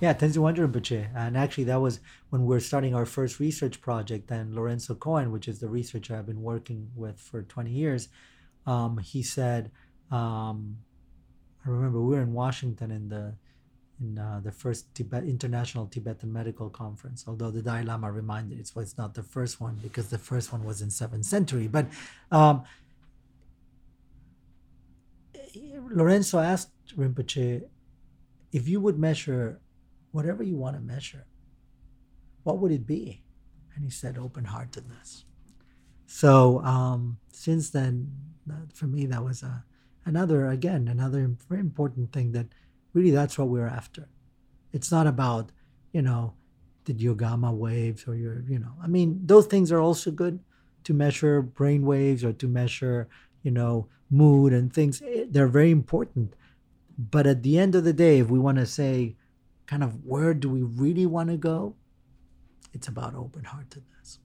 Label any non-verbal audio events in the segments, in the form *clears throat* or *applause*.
Yeah, Tenzin Wangyal Rinpoche. And actually, that was when we were starting our first research project. Then Lorenzo Cohen, which is the researcher I've been working with for 20 years, um, he said, um, I remember we were in Washington in the in uh, the first Tibet International Tibetan Medical Conference. Although the Dalai Lama reminded it's it's not the first one because the first one was in seventh century. But um, Lorenzo asked Rinpoche if you would measure whatever you want to measure, what would it be? And he said open heartedness. So um, since then, for me, that was a, another, again, another very important thing that really that's what we're after. It's not about, you know, the diugama waves or your, you know, I mean, those things are also good to measure brain waves or to measure, you know, mood and things. They're very important. But at the end of the day, if we want to say, kind of where do we really want to go, it's about open heartedness.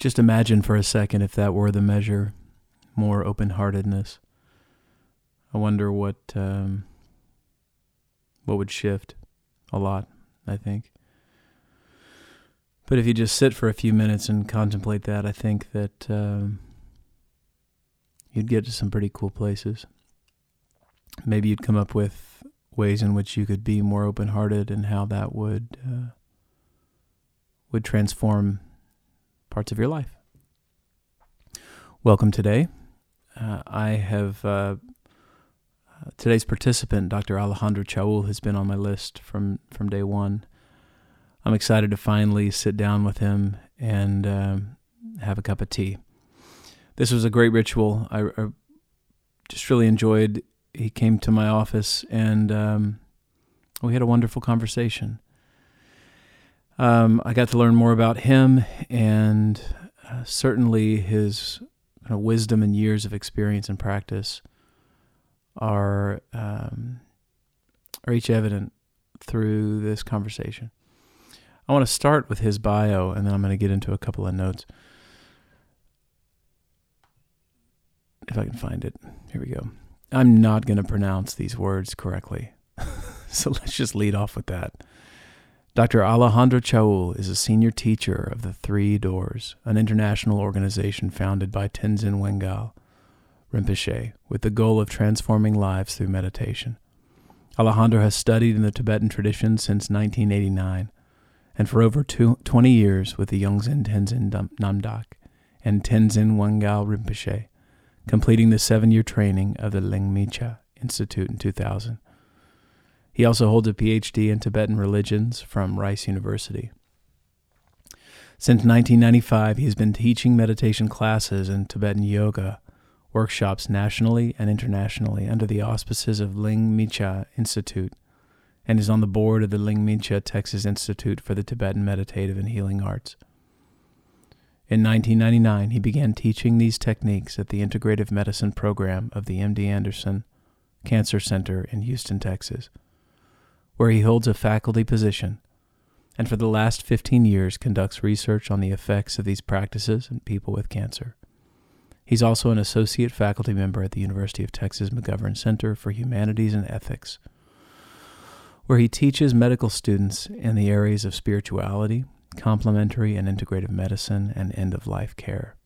Just imagine for a second if that were the measure, more open heartedness. I wonder what um, what would shift a lot, I think. But if you just sit for a few minutes and contemplate that, I think that um, you'd get to some pretty cool places. Maybe you'd come up with ways in which you could be more open-hearted and how that would uh, would transform parts of your life. Welcome today. Uh, I have uh, uh, today's participant, Dr. Alejandro Chaoul, has been on my list from, from day one. I'm excited to finally sit down with him and um, have a cup of tea. This was a great ritual. I, I just really enjoyed. He came to my office and um, we had a wonderful conversation. Um, I got to learn more about him and uh, certainly his kind of wisdom and years of experience and practice are um, are each evident through this conversation. I want to start with his bio, and then I'm going to get into a couple of notes. If I can find it, here we go. I'm not going to pronounce these words correctly, *laughs* so let's just lead off with that. Dr. Alejandro Chaoul is a senior teacher of the Three Doors, an international organization founded by Tenzin Wangyal Rinpoche with the goal of transforming lives through meditation. Alejandro has studied in the Tibetan tradition since 1989 and for over two, 20 years with the Yongdzin Tenzin Namdak and Tenzin Wangyal Rinpoche, completing the seven year training of the Ligmincha Institute in 2000. He also holds a PhD in Tibetan religions from Rice University. Since 1995, he has been teaching meditation classes and Tibetan yoga workshops nationally and internationally under the auspices of Ligmincha Institute and is on the board of the Ligmincha Texas Institute for the Tibetan Meditative and Healing Arts. In 1999, he began teaching these techniques at the Integrative Medicine program of the MD Anderson Cancer Center in Houston, Texas, where he holds a faculty position and for the last 15 years conducts research on the effects of these practices in people with cancer. He's also an associate faculty member at the University of Texas McGovern Center for Humanities and Ethics, where he teaches medical students in the areas of spirituality, complementary and integrative medicine, and end of life care.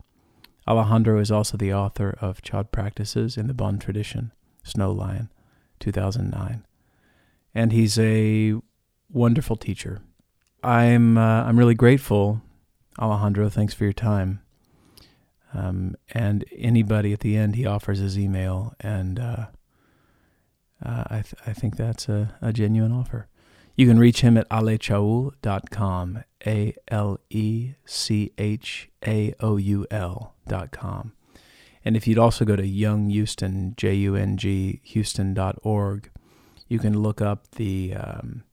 Alejandro is also the author of Chod Practices in the Bon Tradition, Snow Lion, 2009. And he's a wonderful teacher. I'm, uh, I'm really grateful, Alejandro. Thanks for your time. Um, and anybody at the end, he offers his email, and uh, uh, I, th- I think that's a, a genuine offer. You can reach him at alechaoul.com, A L E C H A O U L.com. And if you'd also go to Jung Houston, J U N G, Houston.org, you can look up the um,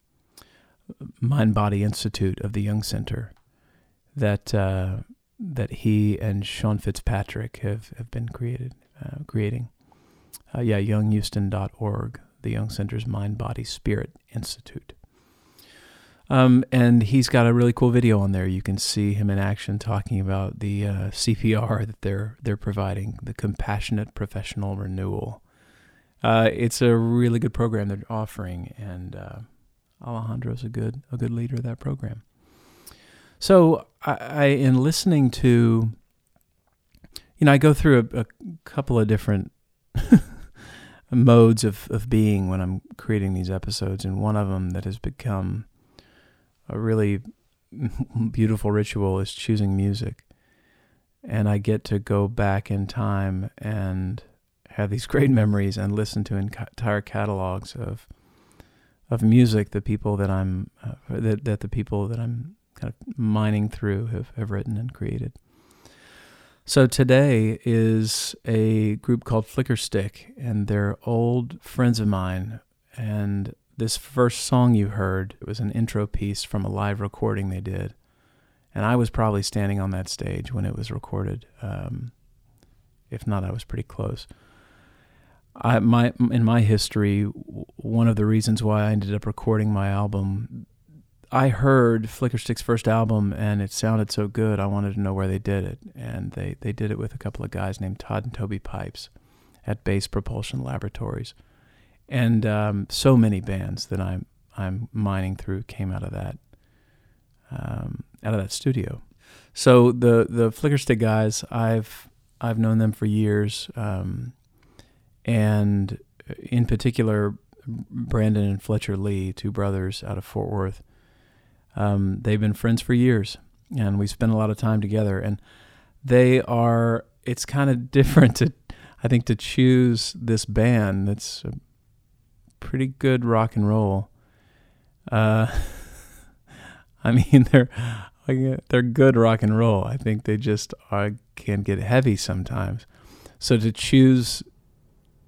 Mind Body Institute of the Jung Center that uh, that he and Sean Fitzpatrick have, have been created uh, creating. Uh, yeah, junghouston.org, the Jung Center's Mind Body Spirit Institute. Um, and he's got a really cool video on there. You can see him in action talking about the uh, CPR that they're they're providing, the compassionate professional renewal. Uh, it's a really good program they're offering, and uh, Alejandro's a good a good leader of that program. So I, I in listening to, you know, I go through a, a couple of different *laughs* modes of, of being when I'm creating these episodes, and one of them that has become a really *laughs* beautiful ritual is choosing music. And I get to go back in time and have these *laughs* great memories and listen to entire catalogs of of music the people that I'm uh, that that the people that I'm kind of mining through have, have written and created. So today is a group called Flickerstick, and they're old friends of mine. And this first song you heard was an intro piece from a live recording they did, and I was probably standing on that stage when it was recorded. Um, if not, I was pretty close. I, my in my history, one of the reasons why I ended up recording my album, I heard Flickerstick's first album and it sounded so good. I wanted to know where they did it, and they they did it with a couple of guys named Todd and Toby Pipes at Bass Propulsion Laboratories and um, so many bands that I'm I'm mining through came out of that um, out of that studio. So the the Flickerstick guys, I've I've known them for years, um, and in particular, Brandon and Fletcher Lee, two brothers out of Fort Worth. Um, they've been friends for years, and we spent a lot of time together. And they are. It's kind of *laughs* different to, I think, to choose this band that's pretty good rock and roll. Uh, *laughs* I mean, they're they're good rock and roll. I think they just are, can get heavy sometimes. So to choose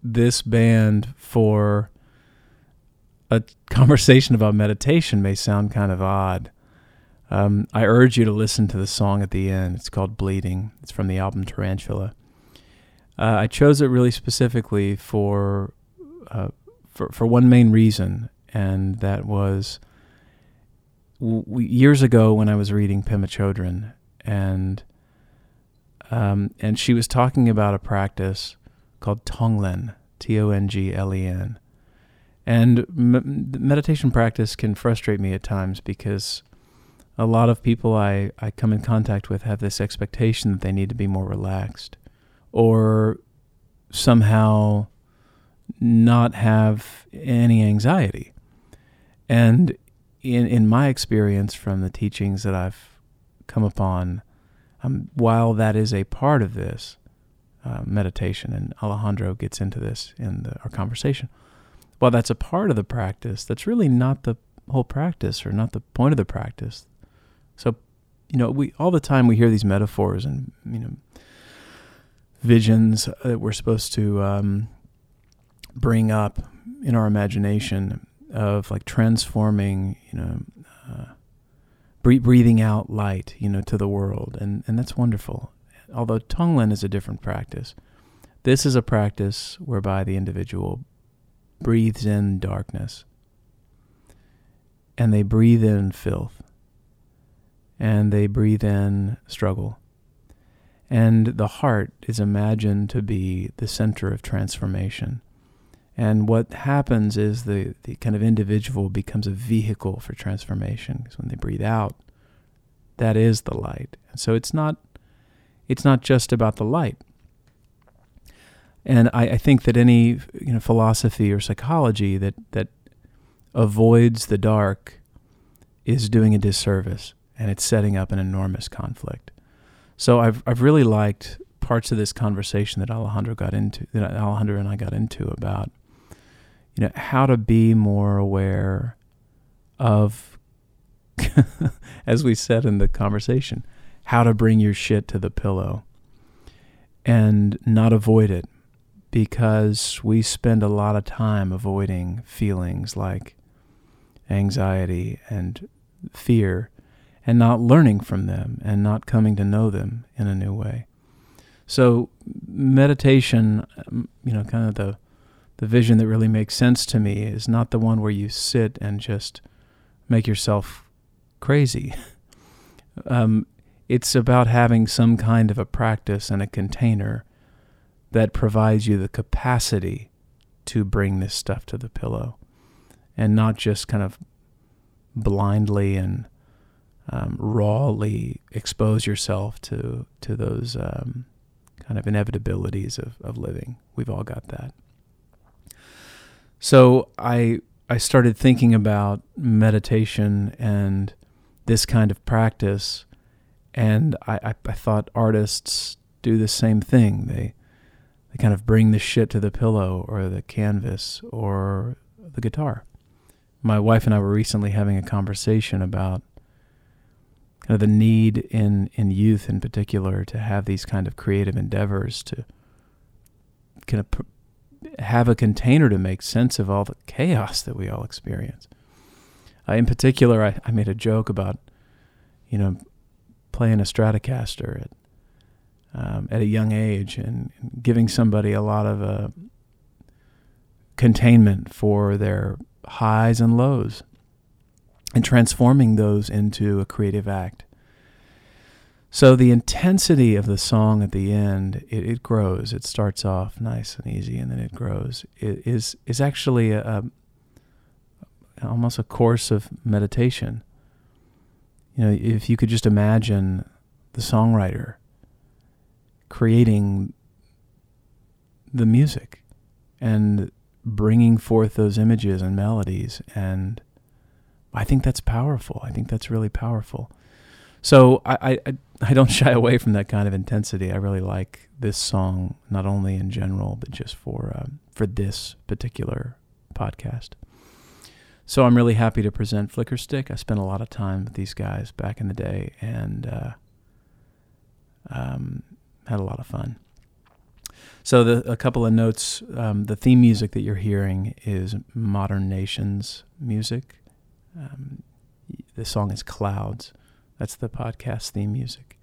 this band for a conversation about meditation may sound kind of odd. Um, I urge you to listen to the song at the end. It's called Bleeding. It's from the album Tarantula. Uh, I chose it really specifically for uh, for, for one main reason, and that was w- years ago when I was reading Pema Chodron, and um, and she was talking about a practice called Tonglen, T O N G L E N, and m- meditation practice can frustrate me at times because a lot of people I, I come in contact with have this expectation that they need to be more relaxed or somehow not have any anxiety. And in in my experience from the teachings that I've come upon, um, while that is a part of this uh, meditation, and Alejandro gets into this in the, our conversation, while that's a part of the practice, that's really not the whole practice or not the point of the practice. So, you know, we all the time we hear these metaphors and you know visions that we're supposed to um, bring up in our imagination of like transforming, you know, uh, breathing out light, you know, to the world, and and that's wonderful. Although Tonglen is a different practice, this is a practice whereby the individual breathes in darkness, and they breathe in filth, and they breathe in struggle. And the heart is imagined to be the center of transformation. And what happens is the, the kind of individual becomes a vehicle for transformation. Because when they breathe out, that is the light. And so it's not it's not just about the light. And I, I think that any you know philosophy or psychology that, that avoids the dark is doing a disservice and it's setting up an enormous conflict. So I've I've really liked parts of this conversation that Alejandro got into that Alejandro and I got into about you know, how to be more aware of, *laughs* as we said in the conversation, how to bring your shit to the pillow and not avoid it because we spend a lot of time avoiding feelings like anxiety and fear and not learning from them and not coming to know them in a new way. So meditation, um, you know, kind of the the vision that really makes sense to me is not the one where you sit and just make yourself crazy. *laughs* um, it's about having some kind of a practice and a container that provides you the capacity to bring this stuff to the pillow and not just kind of blindly and um, rawly expose yourself to to those um, kind of inevitabilities of, of living. We've all got that. So I I started thinking about meditation and this kind of practice, and I, I, I thought artists do the same thing. They they kind of bring the shit to the pillow or the canvas or the guitar. My wife and I were recently having a conversation about kind of the need in in youth in particular to have these kind of creative endeavors to kind of have a container to make sense of all the chaos that we all experience. Uh, in particular, I, I made a joke about, you know, playing a Stratocaster at um, at a young age and, giving somebody a lot of uh, containment for their highs and lows, and transforming those into a creative act. So the intensity of the song at the end, it, it, grows. It starts off nice and easy, and then it grows. It is is actually a, a almost a course of meditation. You know, if you could just imagine the songwriter creating the music and bringing forth those images and melodies, and I think that's powerful. I think that's really powerful. So I, I, I *laughs* don't shy away from that kind of intensity. I really like this song, not only in general, but just for um, for this particular podcast. So I'm really happy to present Flickerstick. I spent a lot of time with these guys back in the day, and uh, um, had a lot of fun. So the, a couple of notes: um, the theme music that you're hearing is Modern Nations music. Um, the song is Clouds. That's the podcast theme music.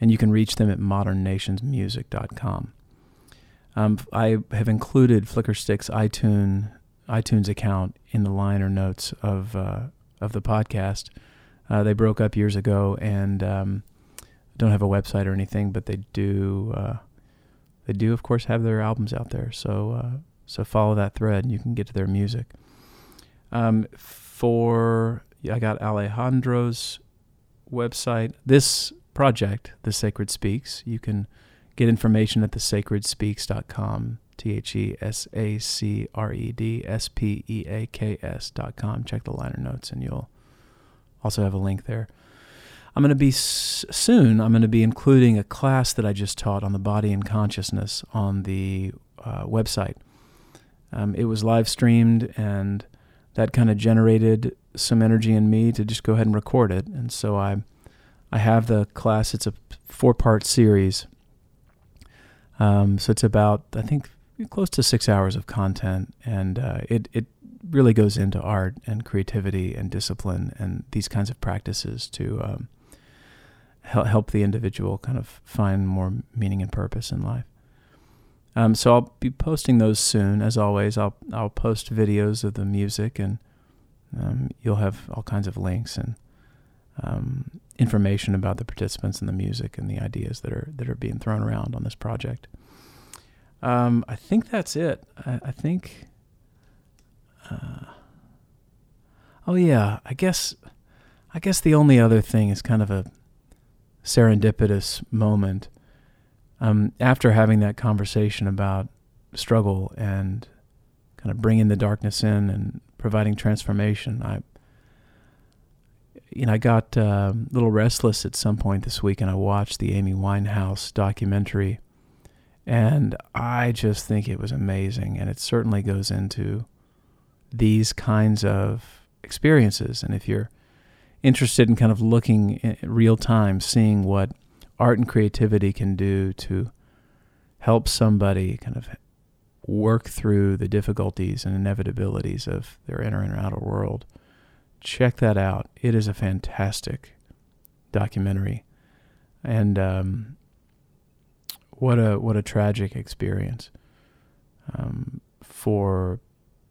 And you can reach them at modernnationsmusic.com. Um, I have included Flickerstick's iTunes iTunes account in the liner notes of uh, of the podcast. Uh, they broke up years ago and um, don't have a website or anything, but they do. Uh, they do, of course, have their albums out there. So uh, so follow that thread, and you can get to their music. Um, for I got Alejandro's website, this project, The Sacred Speaks, you can get information at thesacredspeaks.com, T H E S A C R E D S P E A K S.com. Check the liner notes and you'll also have a link there. I'm going to be s- soon, I'm going to be including a class that I just taught on the body and consciousness on the uh, website. Um, it was live streamed and that kind of generated some energy in me to just go ahead and record it. And so I, I have the class. It's a four-part series. Um, so it's about I think close to six hours of content, and uh, it it really goes into art and creativity and discipline and these kinds of practices to um, help help the individual kind of find more meaning and purpose in life. Um, so I'll be posting those soon. As always, I'll I'll post videos of the music, and um, you'll have all kinds of links and um, information about the participants and the music and the ideas that are that are being thrown around on this project. Um, I think that's it. I, I think. Uh, oh yeah, I guess. I guess the only other thing is kind of a serendipitous moment um, after having that conversation about struggle and kind of bringing the darkness in and providing transformation, I, you know, I got uh, a little restless at some point this week, and I watched the Amy Winehouse documentary, and I just think it was amazing, and it certainly goes into these kinds of experiences. And if you're interested in kind of looking in real time, seeing what art and creativity can do to help somebody kind of work through the difficulties and inevitabilities of their inner and outer world, check that out. It is a fantastic documentary, and um, what a what a tragic experience um, for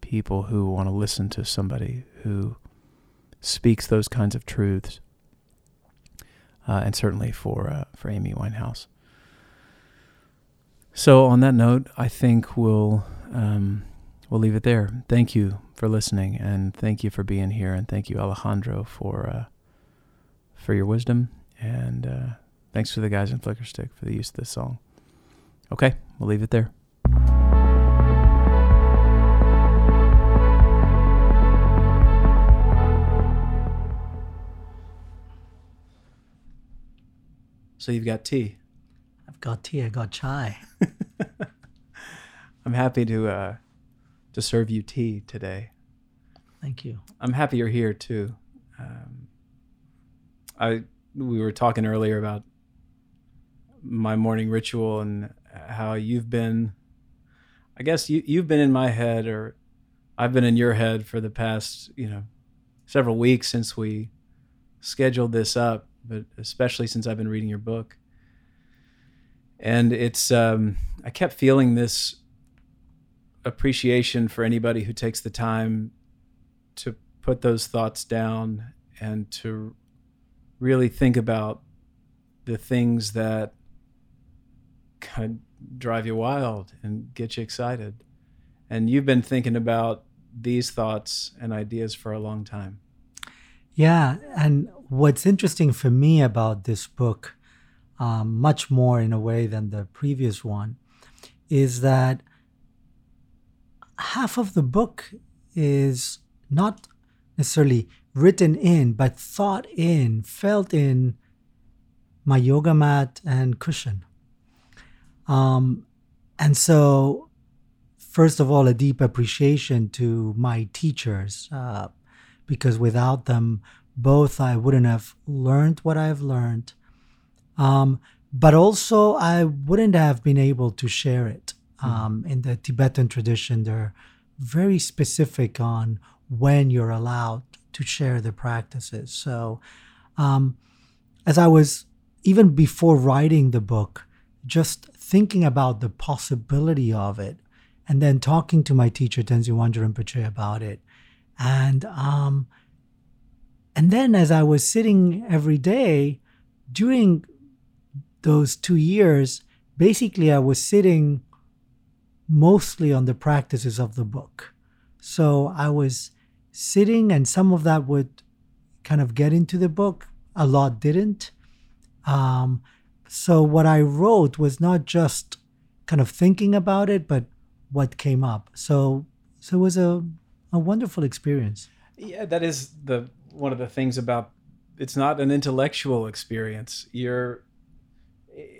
people who want to listen to somebody who speaks those kinds of truths, uh, and certainly for uh, for Amy Winehouse. So on that note, I think we'll um, we'll leave it there. Thank you for listening, and thank you for being here, and thank you Alejandro for uh, for your wisdom, and uh, thanks to the guys in Flickerstick for the use of this song. Okay, we'll leave it there. So you've got tea. I've got tea. I got chai. *laughs* I'm happy to uh, to serve you tea today. Thank you. I'm happy you're here too. Um, I we were talking earlier about my morning ritual and how you've been. I guess you you've been in my head, or I've been in your head for the past you know several weeks since we scheduled this up, but especially since I've been reading your book. And it's um, I kept feeling this appreciation for anybody who takes the time to put those thoughts down and to really think about the things that kind of drive you wild and get you excited. And you've been thinking about these thoughts and ideas for a long time. Yeah. And what's interesting for me about this book, um, much more in a way than the previous one, is that half of the book is not necessarily written in, but thought in, felt in my yoga mat and cushion. Um, and so, first of all, a deep appreciation to my teachers, uh, because without them, both I wouldn't have learned what I've learned, um, but also I wouldn't have been able to share it. Hmm. Um, in the Tibetan tradition, they're very specific on when you're allowed to share the practices. So, um, as I was even before writing the book, just thinking about the possibility of it, and then talking to my teacher Tenzin Wangyal Rinpoche about it, and um, and then as I was sitting every day during those two years, basically I was sitting mostly on the practices of the book. So I was sitting, and some of that would kind of get into the book, a lot didn't. Um, so what I wrote was not just kind of thinking about it, but what came up. So so it was a a wonderful experience. Yeah, that is the one of the things about it's not an intellectual experience. You're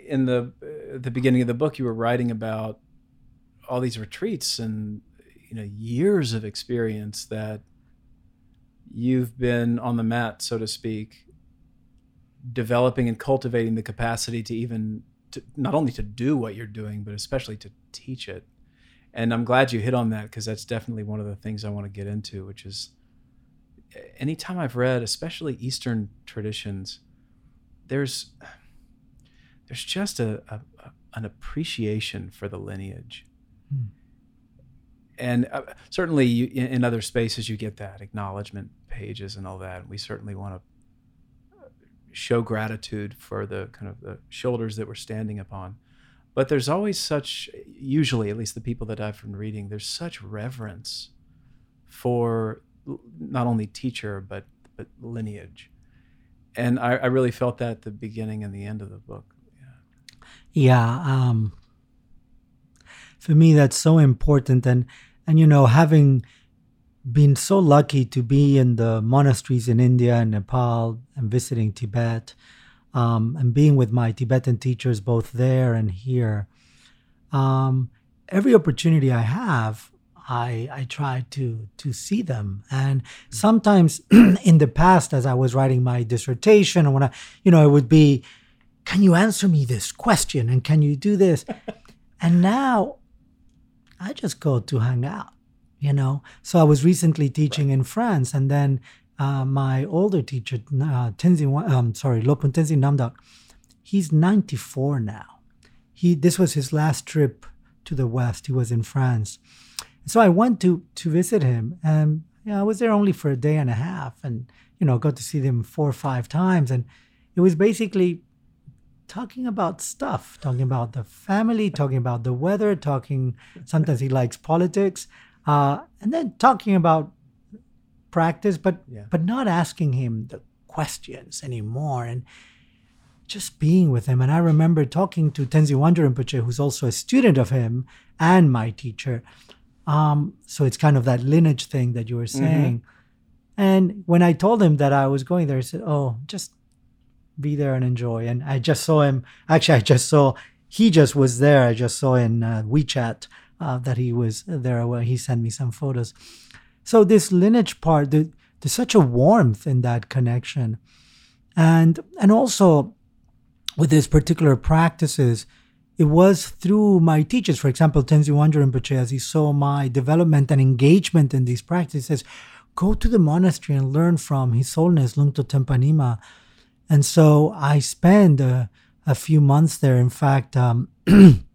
in the uh, the beginning of the book you were writing about all these retreats and you know years of experience that you've been on the mat so to speak developing and cultivating the capacity to even to, not only to do what you're doing but especially to teach it and i'm glad you hit on that because that's definitely one of the things i want to get into which is anytime i've read especially eastern traditions there's there's just a, a, a an appreciation for the lineage Hmm. And uh, certainly, you, in, in, other spaces, you get that acknowledgement pages and all that. We certainly want to show gratitude for the kind of the shoulders that we're standing upon. But there's always such, usually, at least the people that I've been reading, there's such reverence for not only teacher but but lineage. And I, I really felt that at the beginning and the end of the book. Yeah. Yeah. Um, for me that's so important and and you know having been so lucky to be in the monasteries in India and Nepal and visiting Tibet um, and being with my Tibetan teachers both there and here. Um, every opportunity I have, I I try to to see them. And sometimes *clears throat* in the past, as I was writing my dissertation, when I, you know, it would be, can you answer me this question? And can you do this? *laughs* and now I just go to hang out, you know. So I was recently teaching in France, and then uh, my older teacher, uh, Tenzin, um, sorry, Lopon Tenzin Namdak, he's 94 now. He this was his last trip to the West. He was in France, so I went to to visit him, and know, I was there only for a day and a half, and you know, got to see him four or five times, and it was basically talking about stuff, talking about the family, talking about the weather, talking. Sometimes he likes politics, uh, and then talking about practice, but Yeah. but not asking him the questions anymore, and just being with him. And I remember talking to Tenzin Wangyal Rinpoche, who's also a student of him and my teacher. Um, so it's kind of that lineage thing that you were saying. And when I told him that I was going there, he said, "Oh, just be there and enjoy." And I just saw him. Actually, I just saw he just was there. I just saw in uh, WeChat uh, that he was there. Where he sent me some photos. So this lineage part, there- there's such a warmth in that connection, and and also with these particular practices, it was through my teachers, for example, Tenzin Wangyal Rinpoche, as he saw my development and engagement in these practices, go to the monastery and learn from His Holiness Lungtok Tenpai Nyima. And so I spent a, a few months there. In fact, um, *clears throat*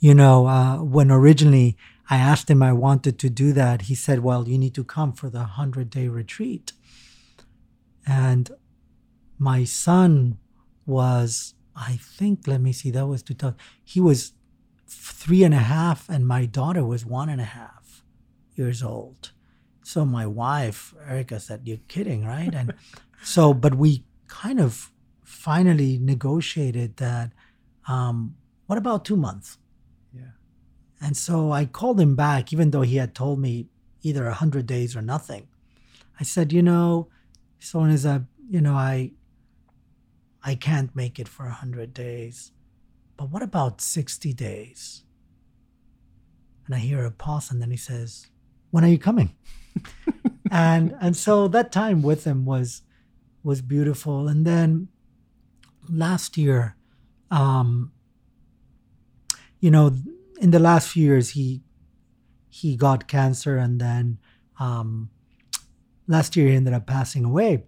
you know, uh, when originally I asked him I wanted to do that, he said, Well, you need to come for the 100 day retreat. And my son was, I think, let me see, that was 2000. He was three and a half, and my daughter was one and a half years old. So my wife, Erica, said, You're kidding, right? And *laughs* so, but we kind of finally negotiated that. Um, what about two months? And so I called him back, even though he had told me either 100 days or nothing. I said, you know, so as a, you know, I, I can't make it for 100 days, but what about 60 days? And I hear a pause, and then he says, when are you coming? *laughs* and and so that time with him was was beautiful. And then last year, um, you know, in the last few years, he he got cancer, and then um, last year he ended up passing away.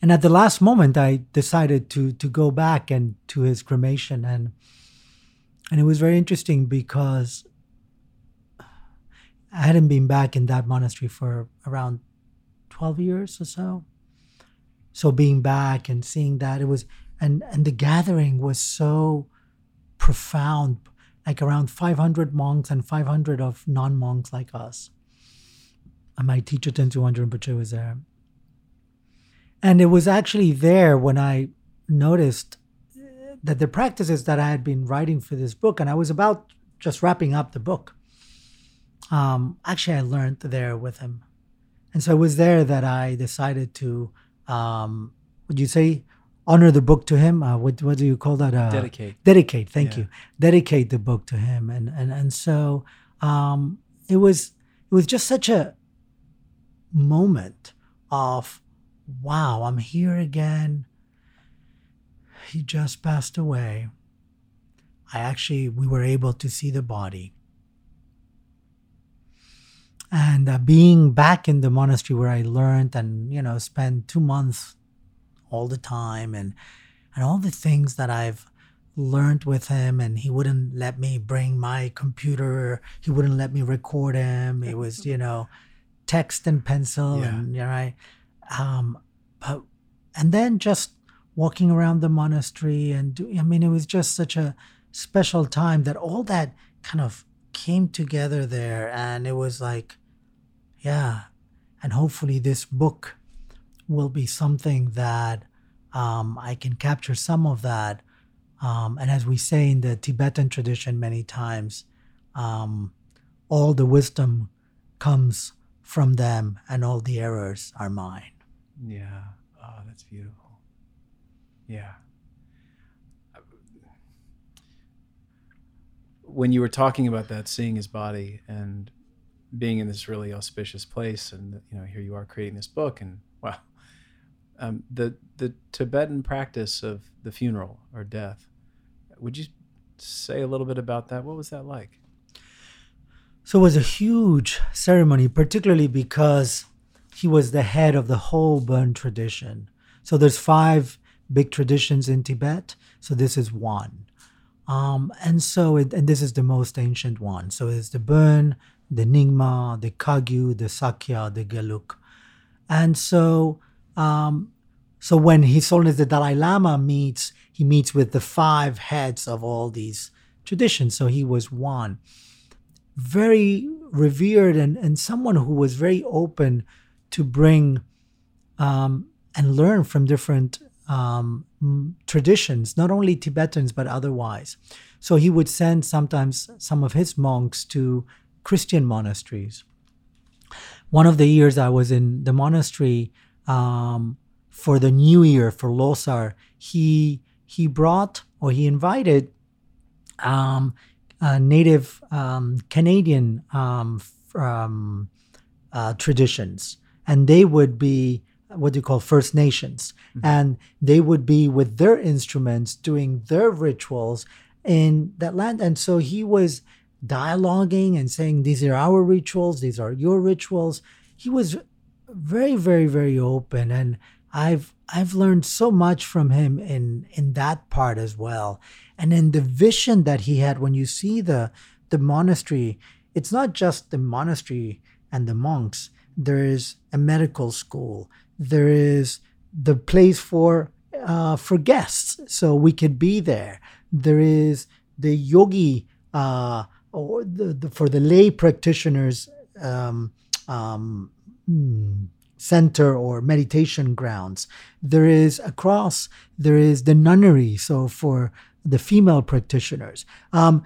And at the last moment, I decided to to go back and to his cremation, and and it was very interesting because I hadn't been back in that monastery for around twelve years or so. So being back and seeing that it was, and and the gathering was so profound, like around 500 monks and 500 of non monks like us. And my teacher, Tenzin Rinpoche, was there. And it was actually there when I noticed that the practices that I had been writing for this book, and I was about just wrapping up the book, um, actually, I learned there with him. And so it was there that I decided to, um, would you say, honor the book to him? Uh, what, what do you call that? Uh, Dedicate. dedicate thank Yeah. you dedicate the book to him and and and so um it was it was just such a moment of wow i'm here again he just passed away i actually we were able to see the body and uh, being back in the monastery where i learned and you know spent two months all the time and and all the things that I've learned with him and he wouldn't let me bring my computer he wouldn't let me record him. It was you know text and pencil Yeah. and you know I, um but and then just walking around the monastery and do, I mean it was just such a special time that all that kind of came together there. And it was like yeah. And hopefully this book will be something that um, I can capture some of that. Um, and as we say in the Tibetan tradition many times, um, all the wisdom comes from them and all the errors are mine. Yeah. Oh, that's beautiful. Yeah. when you were talking about that, seeing his body and being in this really auspicious place, and you know, here you are creating this book, and um, the the Tibetan practice of the funeral or death. Would you say a little bit about that? What was that like? So it was a huge ceremony, particularly because he was the head of the whole Bon tradition. So there's five big traditions in Tibet. So this is one. Um, and so, it, and this is the most ancient one. So it's the Bon, the Nyingma, the Kagyu, the Sakya, the Geluk. And so, um, so when His Holiness the Dalai Lama meets, he meets with the five heads of all these traditions. So he was one. Very revered and, and someone who was very open to bring um, and learn from different um, traditions, not only Tibetans, but otherwise. So he would send sometimes some of his monks to Christian monasteries. One of the years I was in the monastery um, for the new year for Losar, he he brought or he invited um, native um, Canadian um, uh, traditions, and they would be what do you call First Nations, mm-hmm. and they would be with their instruments doing their rituals in that land. And so he was dialoguing and saying, These are our rituals, these are your rituals. He was very, very, very open. And I've I've learned so much from him in in that part as well. And in the vision that he had when you see the the monastery, it's not just the monastery and the monks. There is a medical school. There is the place for uh, for guests, so we could be there. There is the yogi uh, or the, the, for the lay practitioners um, um, hmm, center or meditation grounds. There is a cross. There is the nunnery, so for the female practitioners. Um,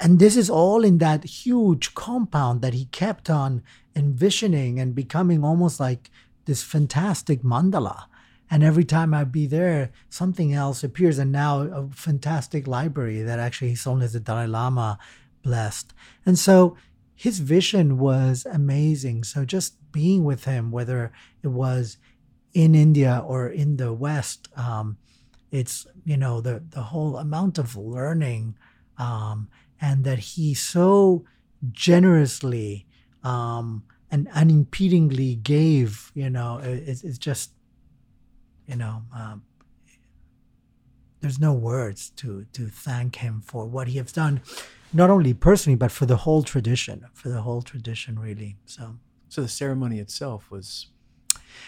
and this is all in that huge compound that he kept on envisioning and becoming almost like this fantastic mandala. And every time I'd be there, something else appears. And now a fantastic library that actually His Holiness the Dalai Lama blessed. And so his vision was amazing. So just being with him, whether it was in India or in the West, um, it's you know the the whole amount of learning, um, and that he so generously um, and unimpedingly gave. You know, it, it's just you know. Um, there's no words to to thank him for what he has done not only personally but for the whole tradition for the whole tradition really. So so the ceremony itself was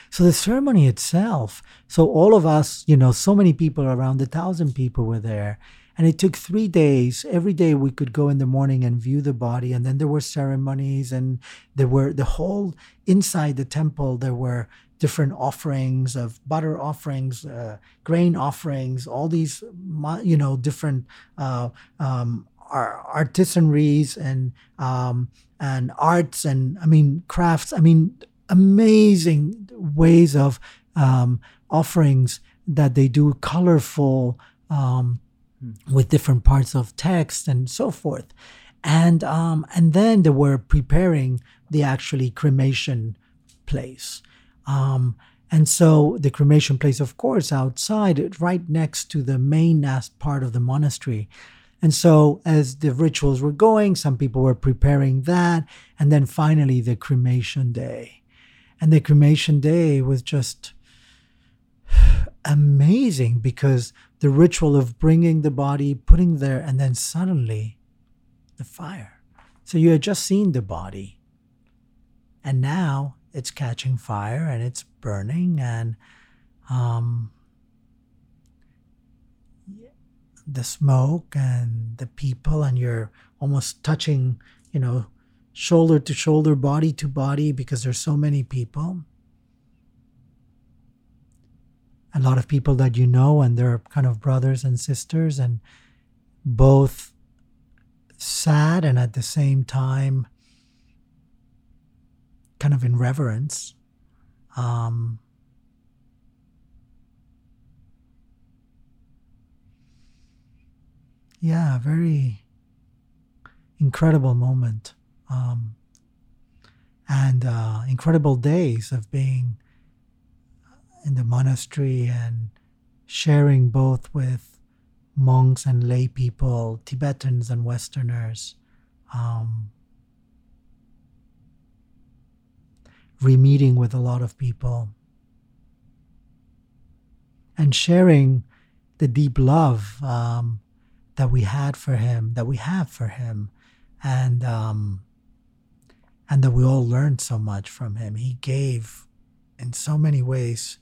so the ceremony itself so all of us you know so many people around a thousand people were there. And it took three days. Every day we could go in the morning and view the body and then there were ceremonies and there were the whole inside the temple there were different offerings of butter offerings, uh, grain offerings, all these, you know, different uh, um, artisanries and um, and arts and I mean crafts. I mean amazing ways of um, offerings that they do, colorful um, hmm. with different parts of text and so forth. And um, and then they were preparing the actually cremation place. Um, and so the cremation place, of course, outside, right next to the main part of the monastery. And so, as the rituals were going, some people were preparing that. And then finally, the cremation day. And the cremation day was just amazing because the ritual of bringing the body, putting there, and then suddenly the fire. So, you had just seen the body. And now it's catching fire and it's burning. And um, the smoke and the people and you're almost touching you know shoulder to shoulder body to body because there's so many people. A lot of people that you know and they're kind of brothers and sisters and both sad and at the same time kind of in reverence. Um, yeah, very, incredible moment um, and uh, incredible days of being in the monastery and sharing both with monks and lay people, Tibetans and Westerners. Um, re-meeting with a lot of people and sharing the deep love um, that we had for him, that we have for him, and um, and that we all learned so much from him. He gave in so many ways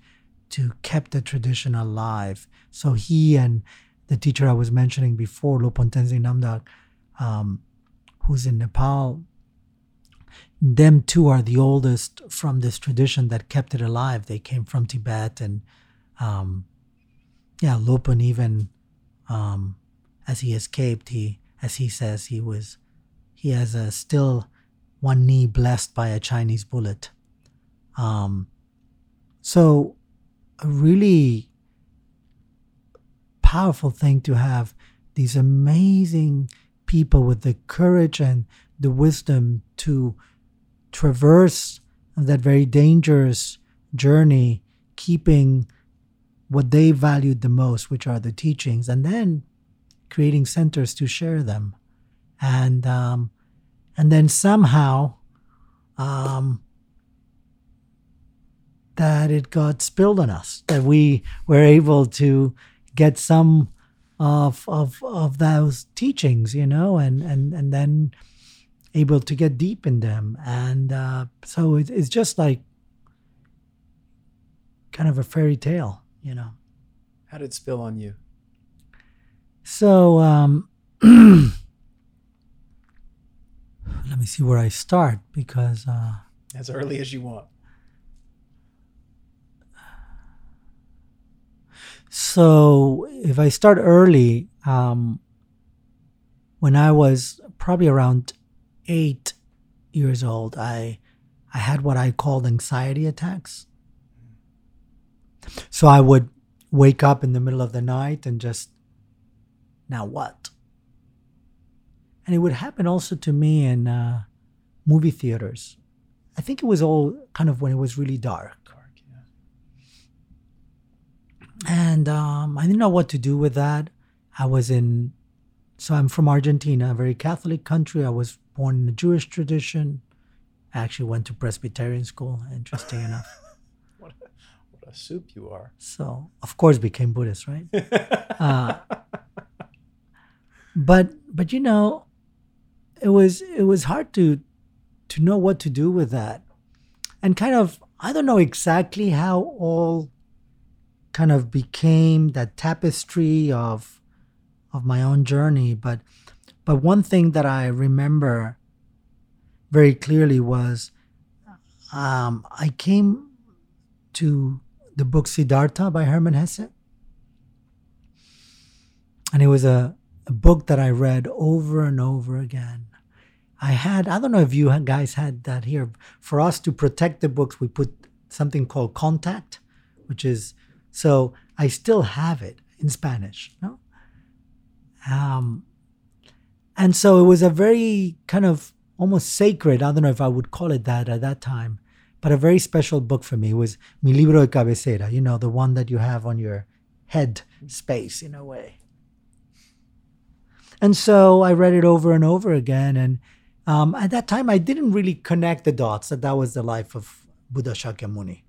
to keep the tradition alive. So he and the teacher I was mentioning before, Lopon Tenzin Namdak, um, who's in Nepal, them two are the oldest from this tradition that kept it alive. They came from Tibet, and um, yeah, Lopon even um, as he escaped, he as he says he was he has a still one knee blessed by a Chinese bullet. Um, so a really powerful thing to have these amazing people with the courage and the wisdom to traverse that very dangerous journey, keeping what they valued the most, which are the teachings, and then creating centers to share them, and um, and then somehow um, that it got spilled on us, that we were able to get some of of of those teachings, you know, and and and then able to get deep in them. And uh, so it, it's just like kind of a fairy tale, you know. How did it spill on you? So um, *clears throat* let me see where I start because. Uh, as early as you want. So if I start early, um, when I was probably around eight years old, I I had what I called anxiety attacks. So I would wake up in the middle of the night and just now what? And it would happen also to me in uh, movie theaters. I think it was all kind of when it was really dark. Dark, yeah. And um, I didn't know what to do with that. I was in, so I'm from Argentina, a very Catholic country. I was born in a Jewish tradition. I actually went to Presbyterian school, interesting *laughs* enough. What a, what a soup you are. So, of course, became Buddhist, right? *laughs* uh, but but you know, it was it was hard to to know what to do with that, and kind of I don't know exactly how all kind of became that tapestry of of my own journey, but but one thing that I remember very clearly was um, I came to the book Siddhartha by Hermann Hesse. And it was a, a book that I read over and over again. I had, I don't know if you guys had that here. For us to protect the books, we put something called contact, which is, so I still have it in Spanish. No? Um, and so it was a very kind of almost sacred, I don't know if I would call it that at that time, but a very special book for me was Mi Libro de Cabecera, you know, the one that you have on your head space in a way. And so I read it over and over again. And um, at that time, I didn't really connect the dots that that was the life of Buddha Shakyamuni.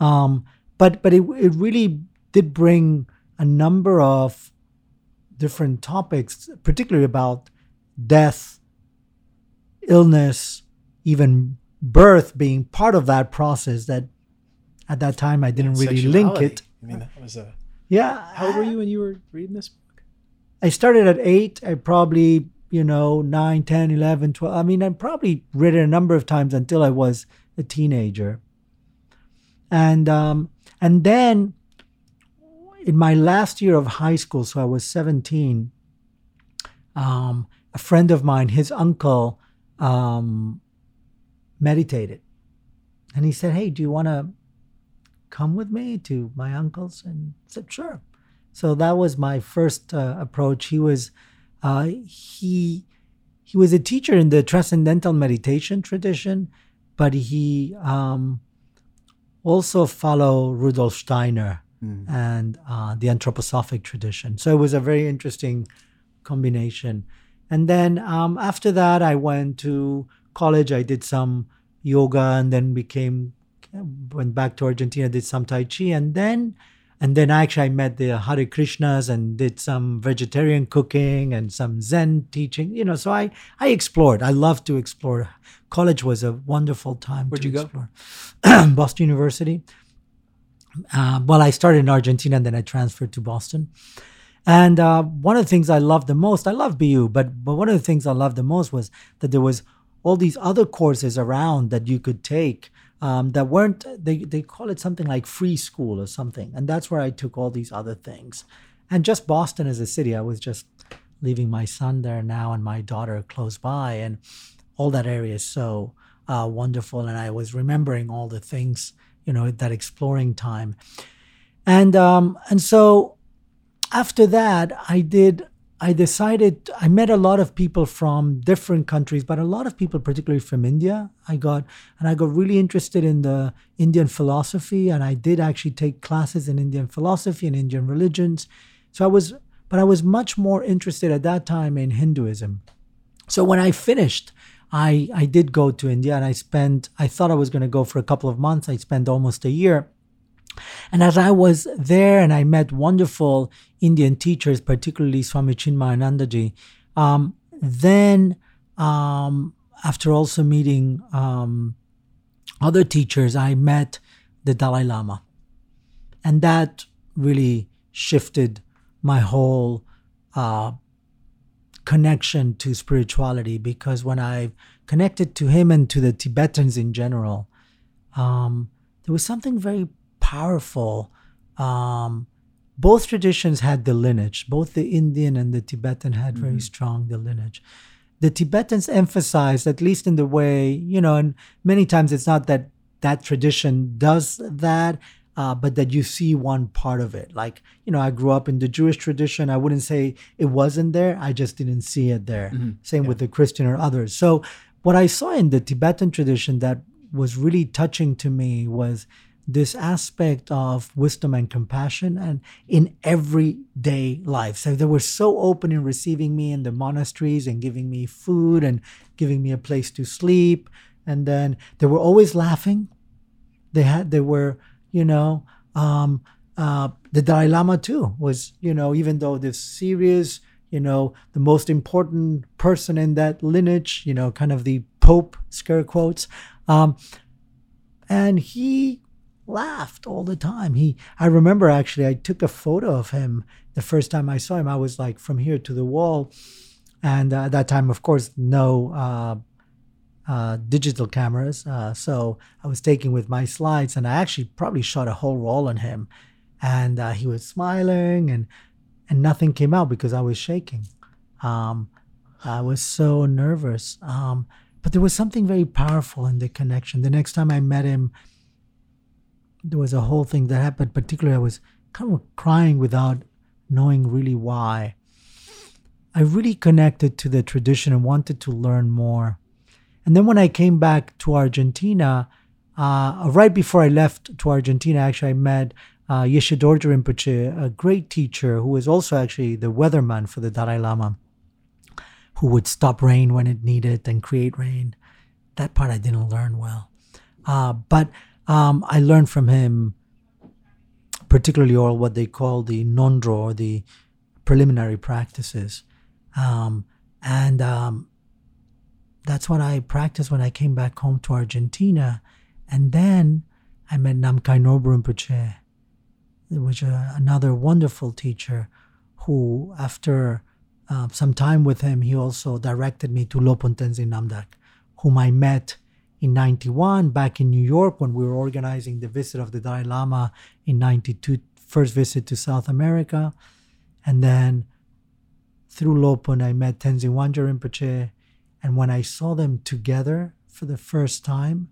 Um, but but it, it really did bring a number of different topics, particularly about death, illness, even birth being part of that process that at that time I didn't really link it. I mean, that was a. Yeah. How old were you when you were reading this? I started at eight. I probably, you know, 9, 10, 11, 12. I mean, I probably read it a number of times until I was a teenager. And um, and then in my last year of high school, so I was 17, um, a friend of mine, his uncle, um, meditated. And he said, Hey, do you want to come with me to my uncle's? And I said, Sure. So that was my first uh, approach. He was, uh, he, he was a teacher in the transcendental meditation tradition, but he um, also followed Rudolf Steiner Mm. and uh, the anthroposophic tradition. So it was a very interesting combination. And then um, after that, I went to college. I did some yoga and then became went back to Argentina, did some Tai Chi, and then and then actually I met the Hare Krishnas and did some vegetarian cooking and some Zen teaching. You know, so I I explored. I love to explore. College was a wonderful time Where'd to you go? explore. *clears throat* Boston University. Uh, well, I started in Argentina and then I transferred to Boston. And uh, one of the things I loved the most, I love BU, but but one of the things I loved the most was that there was all these other courses around that you could take um, that weren't they they call it something like free school or something, and that's where I took all these other things. And just Boston as a city, I was just leaving my son there now and my daughter close by, and all that area is so uh, wonderful. And I was remembering all the things, you know, that exploring time, and um, and so after that, I did. I decided I met a lot of people from different countries, but a lot of people, particularly from India. I got and I got really interested in the Indian philosophy, and I did actually take classes in Indian philosophy and Indian religions. So I was, but I was much more interested at that time in Hinduism. So when I finished, I I did go to India, and I spent. I thought I was going to go for a couple of months. I spent almost a year. And as I was there and I met wonderful Indian teachers, particularly Swami Chinmayanandaji, um, then um, after also meeting um, other teachers, I met the Dalai Lama. And that really shifted my whole uh, connection to spirituality because when I connected to him and to the Tibetans in general, um, there was something very powerful. Um, both traditions had the lineage. Both the Indian and the Tibetan had very strong the lineage. The Tibetans emphasized, at least in the way you know, and many times it's not that that tradition does that, uh, but that you see one part of it. Like you know, I grew up in the Jewish tradition. I wouldn't say it wasn't there. I just didn't see it there. Same with the Christian or others. So what I saw in the Tibetan tradition that was really touching to me was this aspect of wisdom and compassion and in everyday life. So they were so open in receiving me in the monasteries and giving me food and giving me a place to sleep. And then they were always laughing. They had they were, you know, um, uh, the Dalai Lama too was, you know, even though this serious, you know, the most important person in that lineage, you know, kind of the Pope, scare quotes. Um, and he laughed all the time. He, I remember actually, I took a photo of him the first time I saw him. I was like from here to the wall, and uh, at that time, of course, no uh, uh, digital cameras. Uh, so I was taking with my slides, and I actually probably shot a whole roll on him, and uh, he was smiling, and and nothing came out because I was shaking. Um, I was so nervous. Um, but there was something very powerful in the connection. The next time I met him, there was a whole thing that happened. Particularly, I was kind of crying without knowing really why. I really connected to the tradition and wanted to learn more. And then when I came back to Argentina, uh, right before I left to Argentina, actually, I met uh, Yeshe Dorje Rinpoche, a great teacher who was also actually the weatherman for the Dalai Lama, who would stop rain when it needed and create rain. That part I didn't learn well. Uh, but um, I learned from him, particularly all what they call the ngondro or the preliminary practices. Um, and um, that's what I practiced when I came back home to Argentina. And then I met Namkhai Norbu Rinpoche, which was another wonderful teacher who, after uh, some time with him, he also directed me to Lopon Tenzin Namdak, whom I met in 91 back in New York when we were organizing the visit of the Dalai Lama in 92, first visit to South America. And then through Lopon, I met Tenzin Wangyal Rinpoche. And when I saw them together for the first time,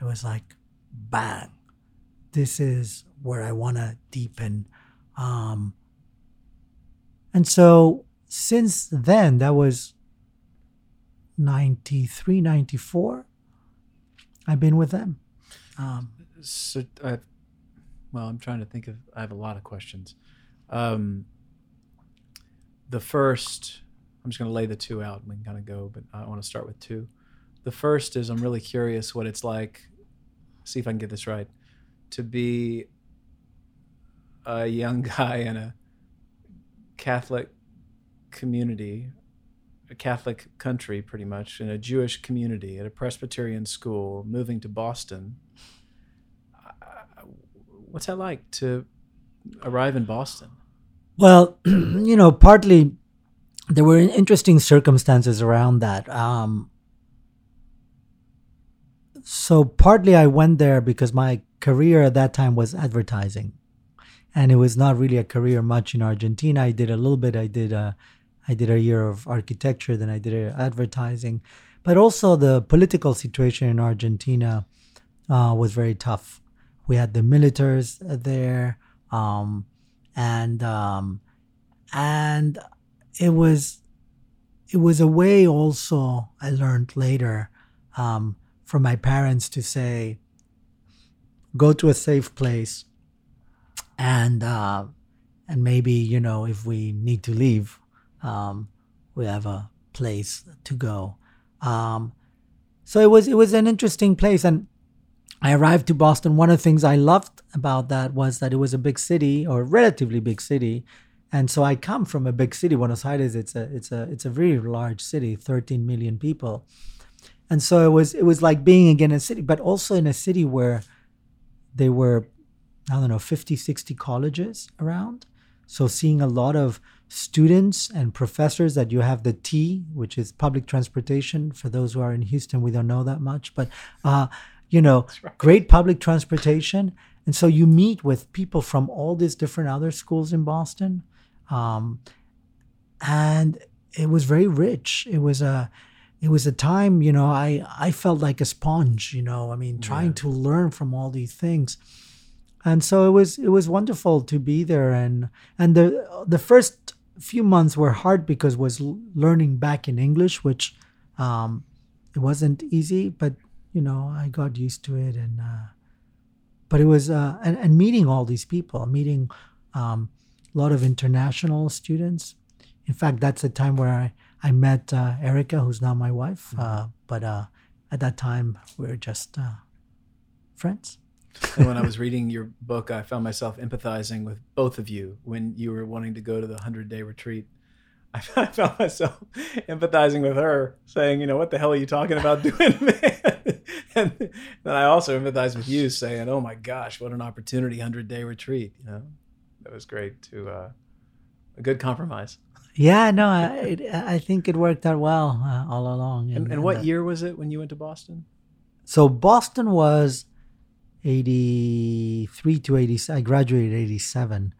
it was like, bang, this is where I want to deepen. Um, and so since then, that was 93, 94. I've been with them. Um, So, well, I'm trying to think of. I have a lot of questions. Um, the first, I'm just going to lay the two out. and We can kind of go, but I want to start with two. The first is I'm really curious what it's like. See if I can get this right. To be a young *laughs* guy in a Catholic community, a Catholic country, pretty much, in a Jewish community at a Presbyterian school, moving to Boston. What's that like to arrive in Boston? Well, *clears throat* you know, partly there were interesting circumstances around that. Um, so partly I went there because my career at that time was advertising, and it was not really a career much in Argentina. I did a little bit. I did a, I did a year of architecture, then I did advertising, but also the political situation in Argentina uh, was very tough. We had the militaries there. Um, and um, and it was it was a way also I learned later um, from my parents to say go to a safe place and uh, and maybe you know if we need to leave um, we have a place to go um, so it was it was an interesting place and I arrived to Boston. One of the things I loved about that was that it was a big city or relatively big city. And so I come from a big city, Buenos Aires. It's a it's a it's a very large city, 13 million people. And so it was it was like being again in a city, but also in a city where there were I don't know 50, 60 colleges around. So seeing a lot of students and professors that you have the T, which is public transportation. For those who are in Houston, we don't know that much, but uh, you know, right. great public transportation. And so you meet with people from all these different other schools in Boston. Um, and it was very rich. It was a, it was a time, you know, I, I felt like a sponge, you know, I mean, trying Yeah. to learn from all these things. And so it was, it was wonderful to be there. And, and the, the first few months were hard because was learning back in English, which, um, it wasn't easy, but you know, I got used to it, and uh, but it was uh, and, and meeting all these people, meeting um, a lot of international students. In fact, that's the time where I I met uh, Erica, who's now my wife. Uh, but uh, at that time, we were just uh, friends. And when I was reading your book, I found myself empathizing with both of you when you were wanting to go to the 100 day retreat. *laughs* I found myself empathizing with her, saying, you know, what the hell are you talking about doing, *laughs* man? and then I also empathized with you, saying, oh my gosh, what an opportunity, 100 day retreat. You know, that was great to, uh, a good compromise. Yeah, no, I it, I think it worked out well uh, all along. And, and what uh, year was it when you went to Boston? So Boston was 83 to 80. I graduated 87.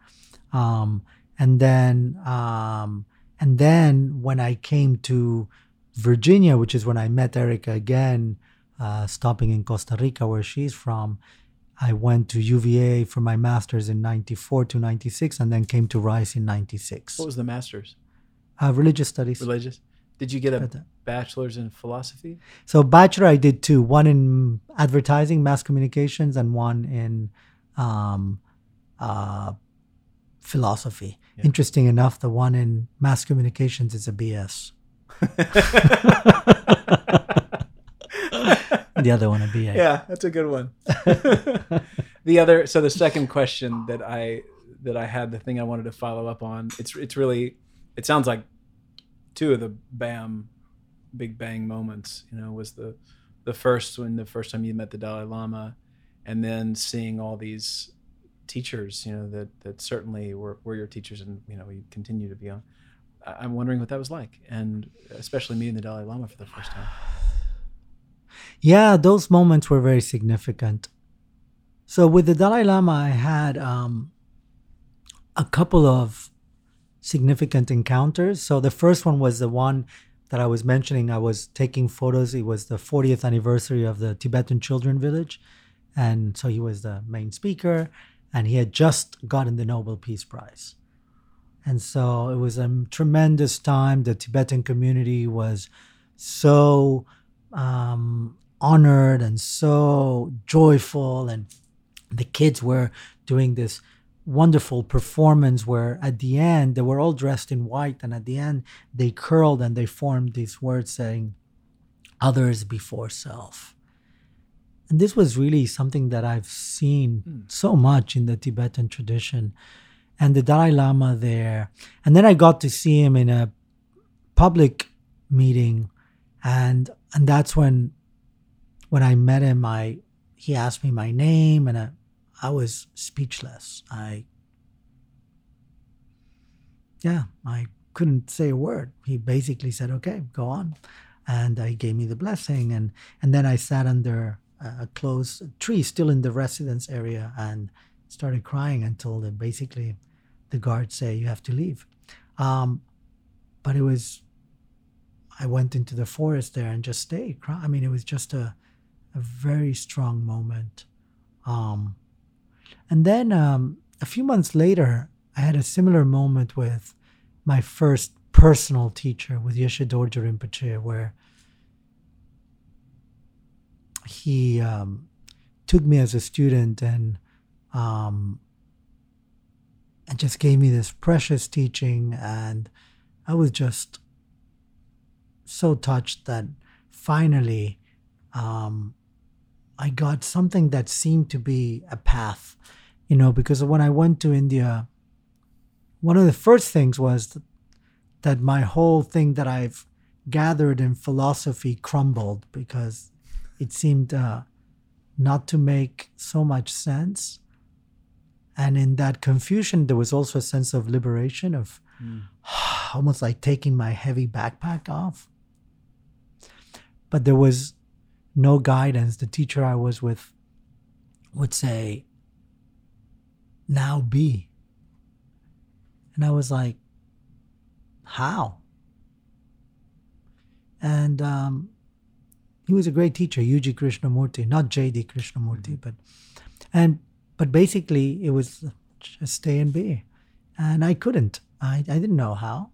Um, and then, um, and then when I came to Virginia, which is when I met Erica again, uh, stopping in Costa Rica, where she's from, I went to UVA for my master's in 94 to 96 and then came to Rice in 96. What was the master's? Uh, religious studies. Religious? Did you get a bachelor's in philosophy? So bachelor, I did two: one in advertising, mass communications, and one in um, uh, philosophy. Yeah. Interesting enough, the one in mass communications is a BS. *laughs* The other one a BA. yeah, that's a good one. *laughs* the other, so the second question that I that I had, the thing I wanted to follow up on, it's it's really, it sounds like two of the BAM, Big Bang moments. You know, was the the first when the first time you met the Dalai Lama, and then seeing all these teachers, you know, that that certainly were, were your teachers, and you know, we continue to be on. I'm wondering what that was like, and especially meeting the Dalai Lama for the first time. *sighs* Yeah, those moments were very significant. So with the Dalai Lama, I had um, a couple of significant encounters. So the first one was the one that I was mentioning. I was taking photos. It was the 40th anniversary of the Tibetan Children Village, and so he was the main speaker, and he had just gotten the Nobel Peace Prize. And so it was a tremendous time. The Tibetan community was so um, honored and so joyful. And the kids were doing this wonderful performance where at the end they were all dressed in white and at the end they curled and they formed these words saying others before self and this was really something that i've seen Hmm. so much in the tibetan tradition and the dalai lama there and then i got to see him in a public meeting and and that's when when i met him i he asked me my name and I, I was speechless. I, yeah, I couldn't say a word. He basically said, "Okay, go on," and he gave me the blessing, and and then I sat under a closed tree, still in the residence area, and started crying until the, basically the guards say you have to leave. Um, but it was, I went into the forest there and just stayed. I mean, it was just a, a very strong moment. Um, and then um, a few months later, I had a similar moment with my first personal teacher, with Yeshe Dorje Rinpoche, where he um, took me as a student and um, and just gave me this precious teaching, and I was just so touched that finally um, I got something that seemed to be a path, you know, because when I went to India, one of the first things was that, my whole thing that I've gathered in philosophy crumbled because it seemed uh, not to make so much sense. And in that confusion, there was also a sense of liberation, of *sighs* almost like taking my heavy backpack off. But there was no guidance. The teacher I was with would say, Now be. And I was like, How? And um, he was a great teacher, U.G. Krishnamurti, not J.D. Krishnamurti, but and but basically it was just stay and be, and I couldn't. I, I didn't know how.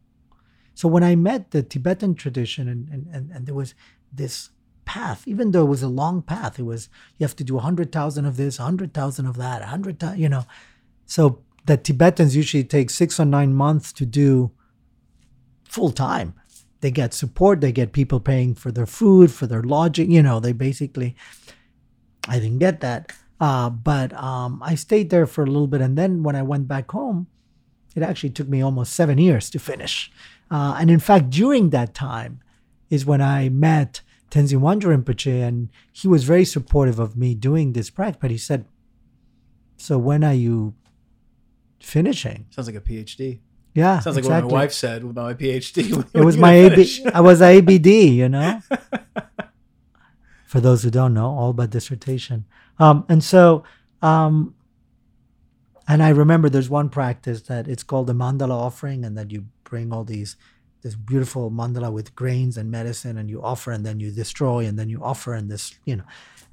So when I met the Tibetan tradition, and and, and, and there was this path, even though it was a long path, it was you have to do hundred thousand of this, hundred thousand of that, hundred thousand, you know. So the Tibetans usually take six or nine months to do full time. They get support, they get people paying for their food, for their lodging, you know, they basically I didn't get that. Uh, but um, I stayed there for a little bit, and then when I went back home, it actually took me almost seven years to finish. Uh, and in fact, during that time is when I met Tenzin Wangyal Rinpoche, and he was very supportive of me doing this practice. But he said, "So when are you finishing?" Sounds like a PhD. Yeah, Sounds like exactly. what my wife said about my PhD. *laughs* It was my AB. I was a ABD, you know. *laughs* For those who don't know, all but dissertation. Um, and so, um, and I remember there's one practice that it's called the mandala offering, and that you bring all these this beautiful mandala with grains and medicine, and you offer, and then you destroy, and then you offer, and this, you know.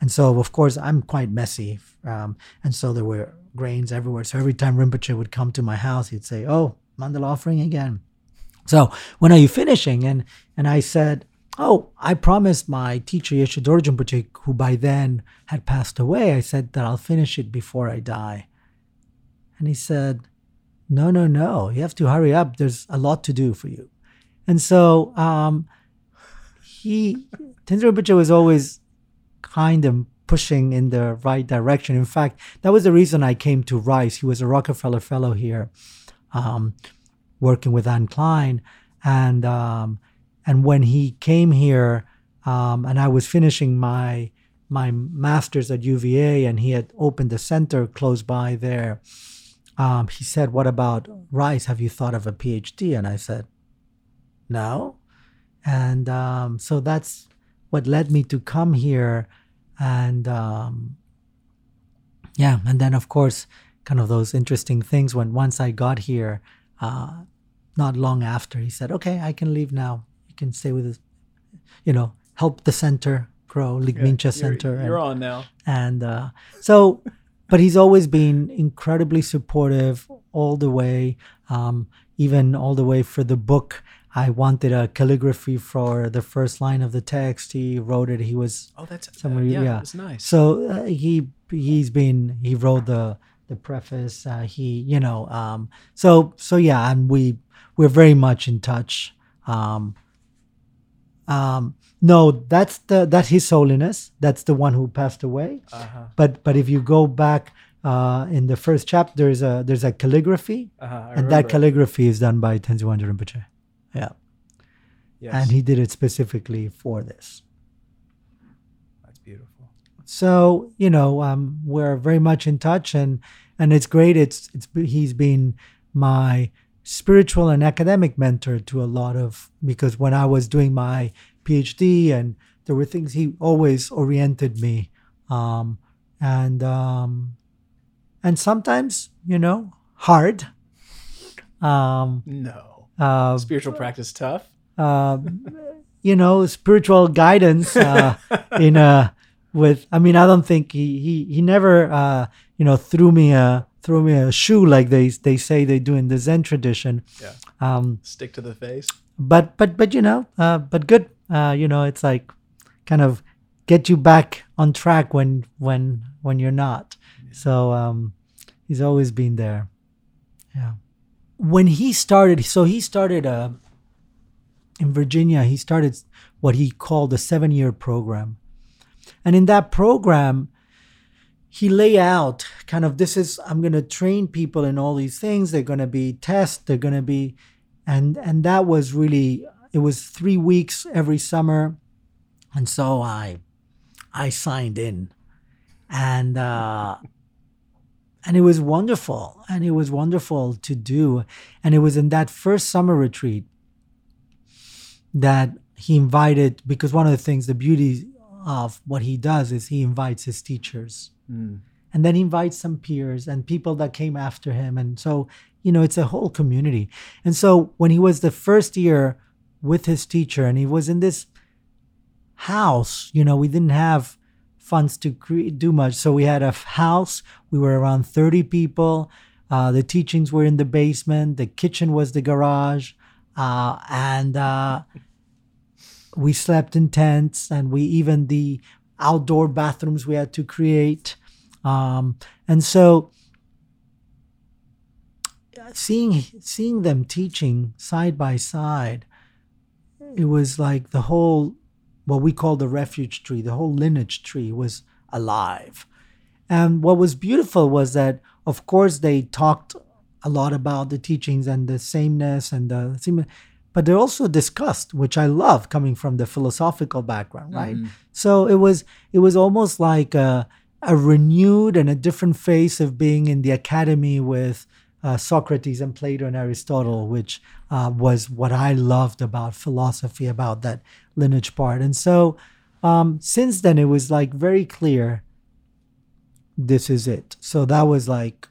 And so, of course, I'm quite messy, um, and so there were grains everywhere. So every time Rinpoche would come to my house, he'd say, "Oh, mandala offering again." So when are you finishing? And and I said, oh, I promised my teacher Yeshe Dorje Rinpoche, who by then had passed away, I said that I'll finish it before I die. And he said, no, no, no, you have to hurry up. There's a lot to do for you. And so um, he, Tenzin Rinpoche was always kind of pushing in the right direction. In fact, that was the reason I came to Rice. He was a Rockefeller Fellow here. Um, working with Anne Klein, and um, and when he came here, um, and I was finishing my my master's at UVA, and he had opened a center close by there. Um, he said, "What about Rice? Have you thought of a PhD?" And I said, "No," and um, so that's what led me to come here, and um, yeah, and then of course, kind of those interesting things when once I got here uh, not long after, he said, "Okay, I can leave now. You can stay with us. You know, help the center grow, Ligmincha You're- Center." You're, and on now. and uh, so, but he's always been incredibly supportive all the way, um, even all the way for the book. I wanted a calligraphy for the first line of the text. He wrote it. He was Oh, that's uh, yeah, yeah. It's nice. so uh, he he's been he wrote the the preface. Uh, he you know um, so so yeah, and we we're very much in touch. Um, um, no, that's the that's His Holiness. That's the one who passed away. uh-huh. But but if you go back uh, in the first chapter, there's a there's a calligraphy, Uh-huh. And that calligraphy is done by Tenzin Wangyal Rinpoche. Yeah, yes, and he did it specifically for this. that's beautiful. So you know, um, we're very much in touch, and and it's great. It's it's he's been my spiritual and academic mentor to a lot of because when I was doing my PhD, and there were things he always oriented me, um, and um, and sometimes you know hard. Um, No, uh, spiritual practice tough. uh, you know, spiritual guidance uh, *laughs* in a with. I mean, I don't think he he he never uh, you know threw me a threw me a shoe like they they say they do in the Zen tradition. Yeah. Um, Stick to the face. but but but you know, uh, but good. Uh, you know, it's like kind of get you back on track when when when you're not. So um, he's always been there. Yeah. When he started, so he started uh, in Virginia. He started what he called a seven-year program, and in that program, he lay out kind of this is I'm going to train people in all these things. They're going to be tests. They're going to be, and and that was really it was three weeks every summer, and so I I signed in, and uh, and it was wonderful, and it was wonderful to do, and it was in that first summer retreat that he invited because one of the things the beauty of what he does is he invites his teachers. Mm. and then he invites some peers and people that came after him. And so you know it's a whole community. And so when he was the first year with his teacher and he was in this house you know we didn't have funds to cre- do much. So we had a house we were around 30 people uh, the teachings were in the basement the kitchen was the garage uh, and uh, we slept in tents and we even the outdoor bathrooms we had to create um, and so seeing seeing them teaching side by side it was like the whole what we call the refuge tree the whole lineage tree was alive and what was beautiful was that of course they talked a lot about the teachings and the sameness and the same but they also discussed which i love coming from the philosophical background right Mhm. so it was it was almost like a, a renewed and a different face of being in the academy with uh, Socrates and Plato and Aristotle, which uh, was what I loved about philosophy, about that lineage part. And so um, since then, it was like very clear this is it. So that was like,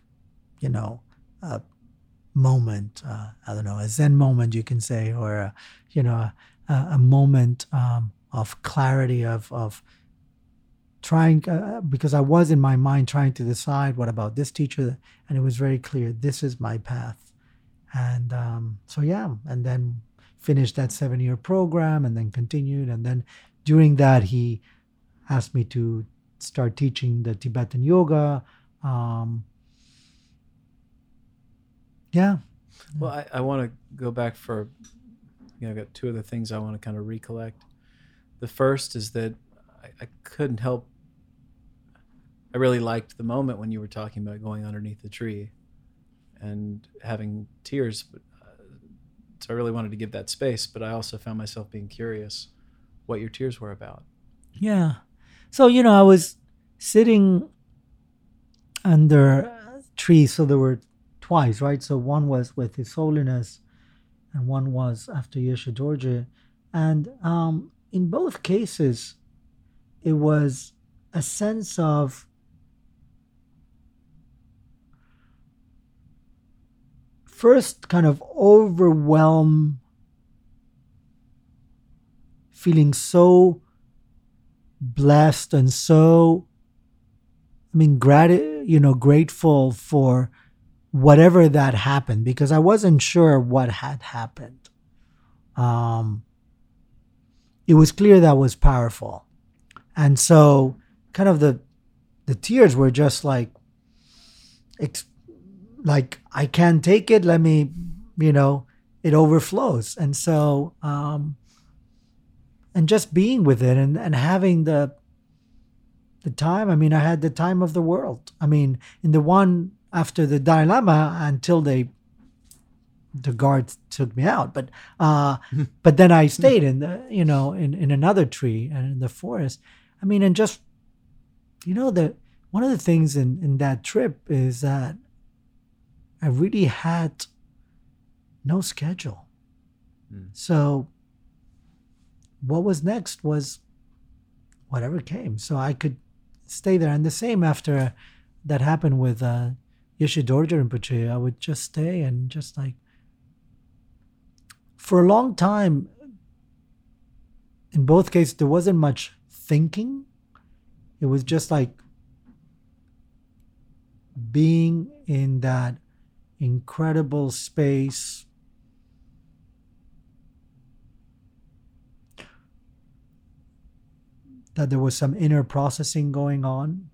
you know, a moment, uh, I don't know, a Zen moment, you can say, or, a, you know, a, a moment um, of clarity, of, of trying, uh, because I was in my mind trying to decide what about this teacher, and it was very clear this is my path. And um, so, yeah, and then finished that seven year program and then continued. And then during that, he asked me to start teaching the Tibetan yoga. Um, yeah. Well, I, I want to go back for, you know, I've got two other things I want to kind of recollect. The first is that I, I couldn't help, I really liked the moment when you were talking about going underneath the tree and having tears. Uh, so I really wanted to give that space, but I also found myself being curious what your tears were about. Yeah. So, you know, I was sitting under a tree. So there were twice, right? So one was with His Holiness and one was after Yeshe Dorje. And um, in both cases, it was a sense of first kind of overwhelm feeling so blessed and so i mean grat- you know grateful for whatever that happened because i wasn't sure what had happened um, it was clear that was powerful. And so, kind of the the tears were just like, like I can't take it. Let me, you know, it overflows. And so, um, and just being with it and and having the the time. I mean, I had the time of the world. I mean, in the one after the Dalai Lama until they the guards took me out. But uh, but then I stayed in the you know in in another tree and in the forest. I mean, and just you know the one of the things in in that trip is that I really had no schedule. Mm. So what was next was whatever came. So I could stay there. And the same after that happened with uh, Yeshe Dorje Rinpoche, I would just stay and just like, for a long time, in both cases, there wasn't much thinking. It was just like being in that incredible space that there was some inner processing going on,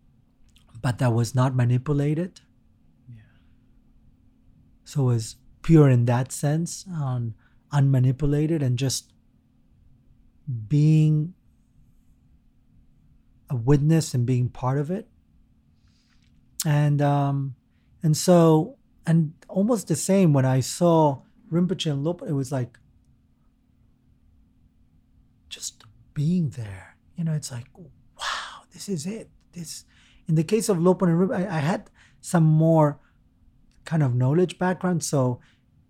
but that was not manipulated. Yeah. So it was pure in that sense, um, unmanipulated, and just being a witness and being part of it. And um, and so and almost the same when I saw Rinpoche and Lop, it was like just being there you know, it's like, wow, this is it. This, in the case of Lopon and Rinpoche, I, I had some more kind of knowledge background. So,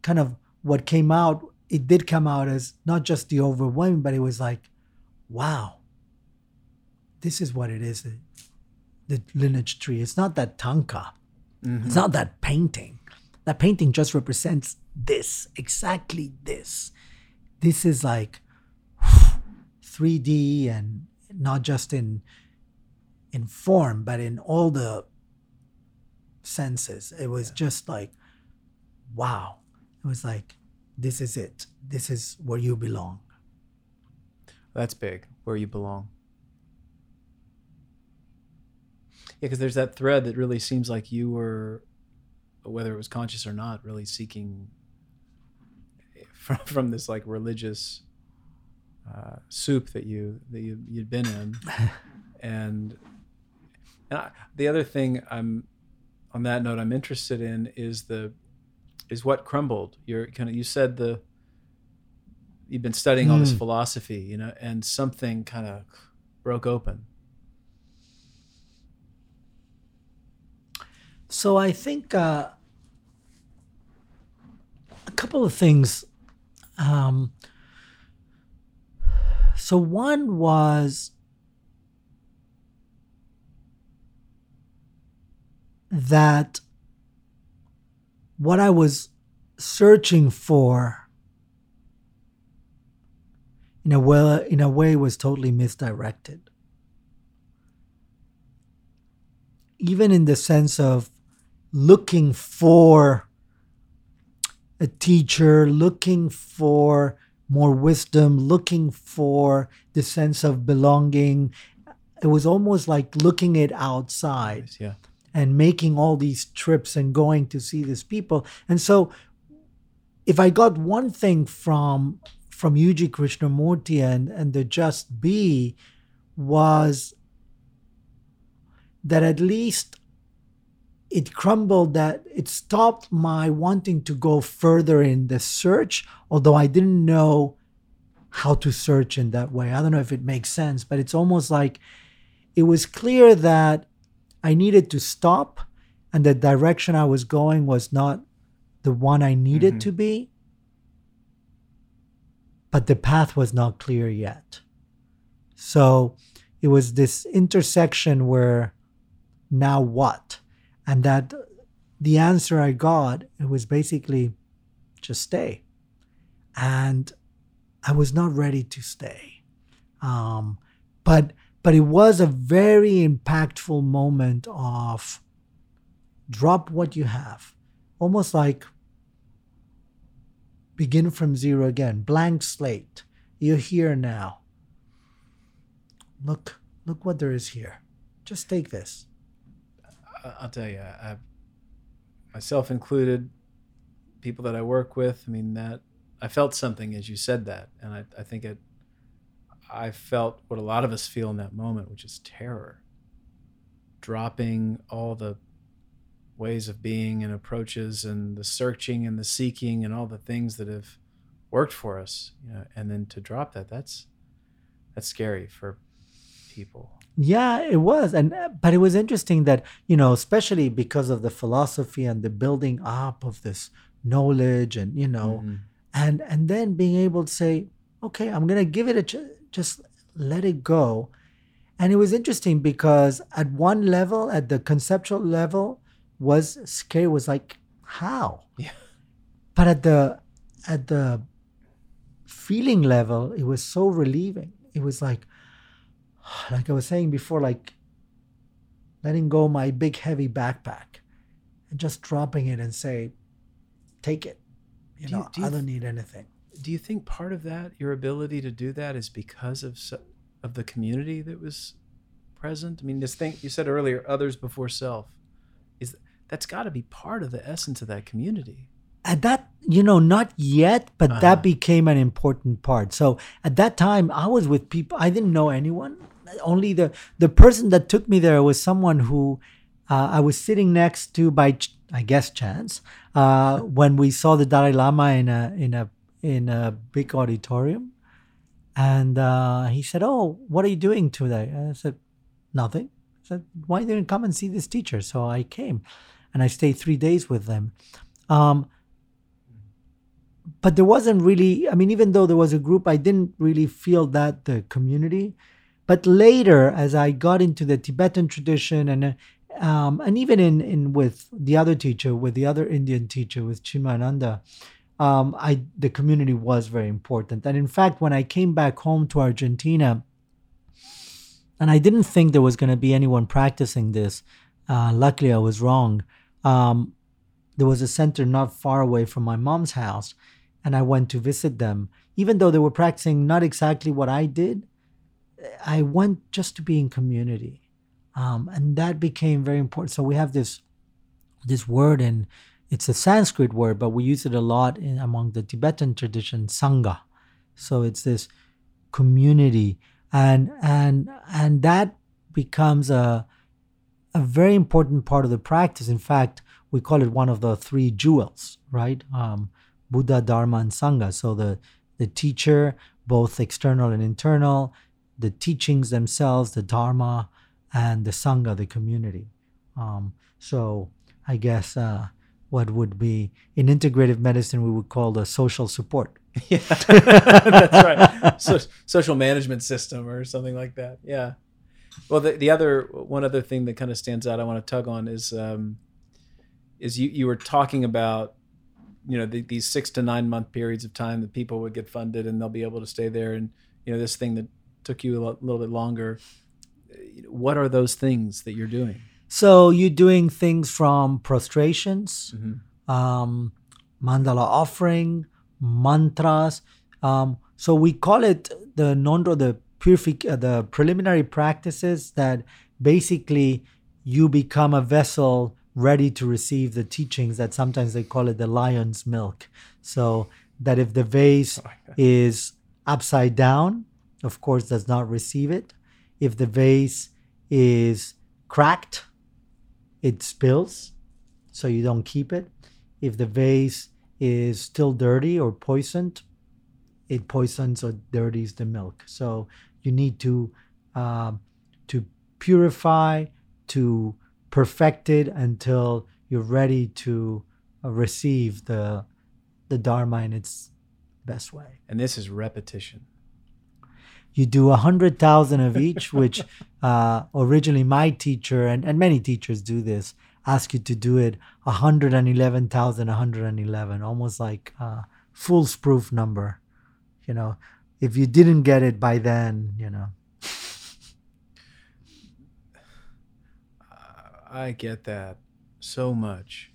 kind of what came out, it did come out as not just the overwhelming, but it was like, wow, this is what it is the lineage tree. It's not that thangka, Mhm. it's not that painting. That painting just represents this, exactly this. This is like 3D and not just in in form, but in all the senses. It was just like, wow. It was like, this is it. This is where you belong. That's big. Where you belong. Yeah, because there's that thread that really seems like you were, whether it was conscious or not, really seeking from, from this like religious uh, soup that you that you you'd been in, *laughs* and, and I, the other thing I'm on that note I'm interested in is the is what crumbled. You're kind of you said the you've been studying all this Mm. philosophy, you know, and something kind of broke open. So I think uh, a couple of things. Um, so one was that what I was searching for in a in a way was totally misdirected. Even in the sense of looking for a teacher, looking for more wisdom, looking for the sense of belonging. It was almost like looking it outside Yeah. and making all these trips and going to see these people. And so if I got one thing from from U.G. Krishnamurti and, and the Just Be was that at least it crumbled that it stopped my wanting to go further in the search, although I didn't know how to search in that way. I don't know if it makes sense, but it's almost like it was clear that I needed to stop and the direction I was going was not the one I needed Mhm. to be. But the path was not clear yet. So it was this intersection where now what? And that the answer I got, it was basically just stay. And I was not ready to stay. Um, but but it was a very impactful moment of drop what you have almost like begin from zero again, blank slate. You're here now. Look, look what there is here. Just take this. I'll tell you, I, myself included, people that I work with. I mean that I felt something as you said that, and I, I think it. I felt what a lot of us feel in that moment, which is terror. Dropping all the ways of being and approaches and the searching and the seeking and all the things that have worked for us, you know, and then to drop that, that's that's scary for people. Yeah, it was, and but it was interesting that you know, especially because of the philosophy and the building up of this knowledge, and you know, Mhm. and and then being able to say, okay, I'm gonna give it a ch- just let it go, and it was interesting because at one level, at the conceptual level, was scary. Was like how, Yeah. but at the at the feeling level, it was so relieving. It was like *sighs* like I was saying before, like letting go my big heavy backpack and just dropping it and say, take it. You Do you- know, do I don't th- need anything. do you think part of that your ability to do that is because of so, of the community that was present i mean this thing you said earlier others before self is that's got to be part of the essence of that community At that, you know, not yet, but Uh-huh. that became an important part. So at that time, I was with people. I didn't know anyone. Only the the person that took me there was someone who uh, I was sitting next to by, ch- I guess, chance uh, when we saw the Dalai Lama in a in a in a big auditorium, and uh, he said, "Oh, what are you doing today?" And I said, "Nothing." I said, "Why didn't you come and see this teacher?" So I came, and I stayed three days with them. Um, but there wasn't really i mean even though there was a group i didn't really feel that the community but later as i got into the tibetan tradition and um, and even in, in with the other teacher with the other indian teacher with chimananda um, I the community was very important and in fact when i came back home to argentina and i didn't think there was going to be anyone practicing this uh, luckily i was wrong um, there was a center not far away from my mom's house and I went to visit them. Even though they were practicing not exactly what I did, I went just to be in community. Um, and that became very important. So we have this this word and it's a Sanskrit word, but we use it a lot in, among the Tibetan tradition, Sangha. So it's this community and and and that becomes a a very important part of the practice. In fact, we call it one of the three jewels, right? Um, Buddha, Dharma, and Sangha. So the the teacher, both external and internal, the teachings themselves, the Dharma, and the Sangha, the community. Um, so I guess uh, what would be in integrative medicine we would call the social support. *laughs* yeah that's right so, social management system or something like that yeah well the, the other one other thing that kind of stands out i want to tug on is um, is you, you were talking about you know the, these six to nine month periods of time that people would get funded and they'll be able to stay there and you know this thing that took you a lo- little bit longer what are those things that you're doing So you're doing things from prostrations, Mhm. um, mandala offering, mantras. Um, so we call it the ngondro, the purific, uh, the preliminary practices that basically you become a vessel ready to receive the teachings. That sometimes they call it the lion's milk. So that if the vase is upside down, of course, does not receive it. If the vase is cracked, it spills, so you don't keep it. If the vase is still dirty or poisoned, it poisons or dirties the milk. So you need to um, to purify, to perfect it until you're ready to uh, receive the the dharma in its best way. and this is repetition You do a hundred thousand of each, which *laughs* uh, originally my teacher and, and many teachers do this. Ask you to do it 111,000, 111, almost like a fool's proof number. You know, if you didn't get it by then, you know. I get that so much.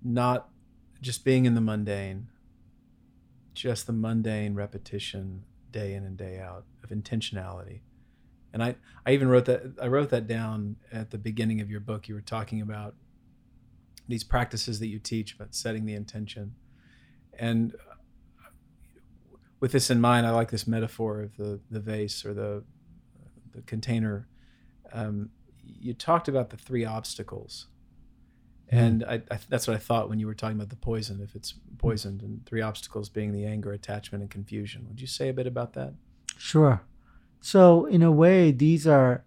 Not just being in the mundane, just the mundane repetition day in and day out of intentionality. And I, I even wrote that I wrote that down at the beginning of your book. You were talking about these practices that you teach about setting the intention. And with this in mind, I like this metaphor of the, the vase or the, the container. Um, you talked about the three obstacles Mm-hmm. And I, I, that's what I thought when you were talking about the poison, if it's poisoned, and three obstacles being the anger, attachment, and confusion. Would you say a bit about that? Sure. So, in a way, these are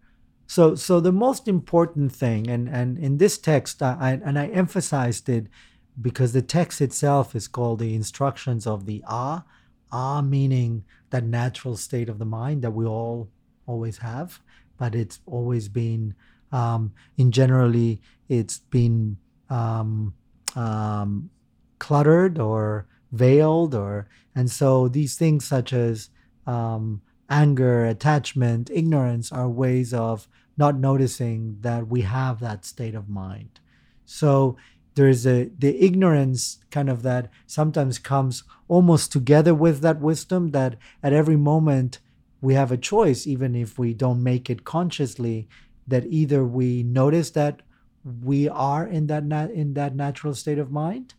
so so the most important thing, and and in this text, I, and I emphasized it because the text itself is called the instructions of the Ah, Ah meaning that natural state of the mind that we all always have, but it's always been, um, in generally, it's been um, um, cluttered or veiled or and so these things such as um, anger attachment ignorance are ways of not noticing that we have that state of mind. So there's a the ignorance kind of that sometimes comes almost together with that wisdom that at every moment we have a choice even if we don't make it consciously that either we notice that we are in that in that natural state of mind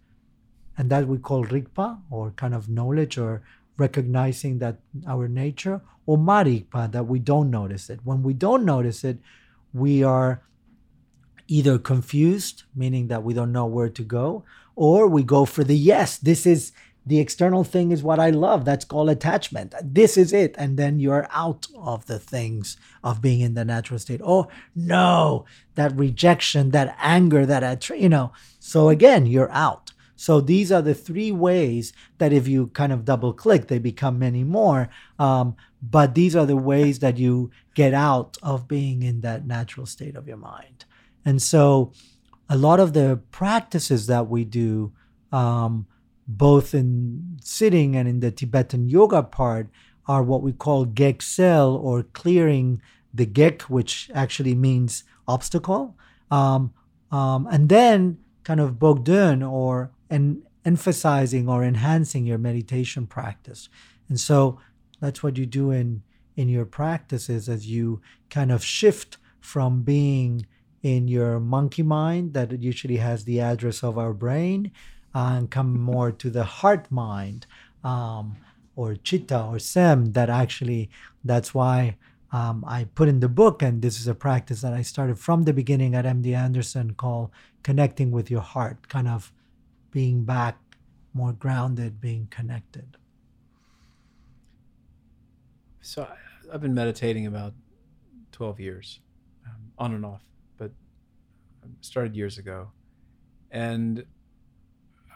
and that we call rigpa or kind of knowledge or recognizing that our nature or marigpa that we don't notice it. When we don't notice it we are either confused meaning that we don't know where to go or we go for the yes this is the external thing is what I love. That's called attachment. This is it. And then you're out of the things of being in the natural state. Oh, no, that rejection, that anger, that, you know. So again, you're out. So these are the three ways that if you kind of double click, they become many more. Um, but these are the ways that you get out of being in that natural state of your mind. And so a lot of the practices that we do, um, both in sitting and in the Tibetan yoga part, are what we call geksel or clearing the gek, which actually means obstacle. Um, um, and then kind of bogdun or en- emphasizing or enhancing your meditation practice. And so that's what you do in in your practices as you kind of shift from being in your monkey mind that usually has the address of our brain and come more to the heart mind um, or chitta or sem that actually that's why um, I put in the book, and this is a practice that I started from the beginning at MD Anderson called connecting with your heart, kind of being back more grounded, being connected. So I've been meditating about 12 years, um, on and off, but I started years ago. And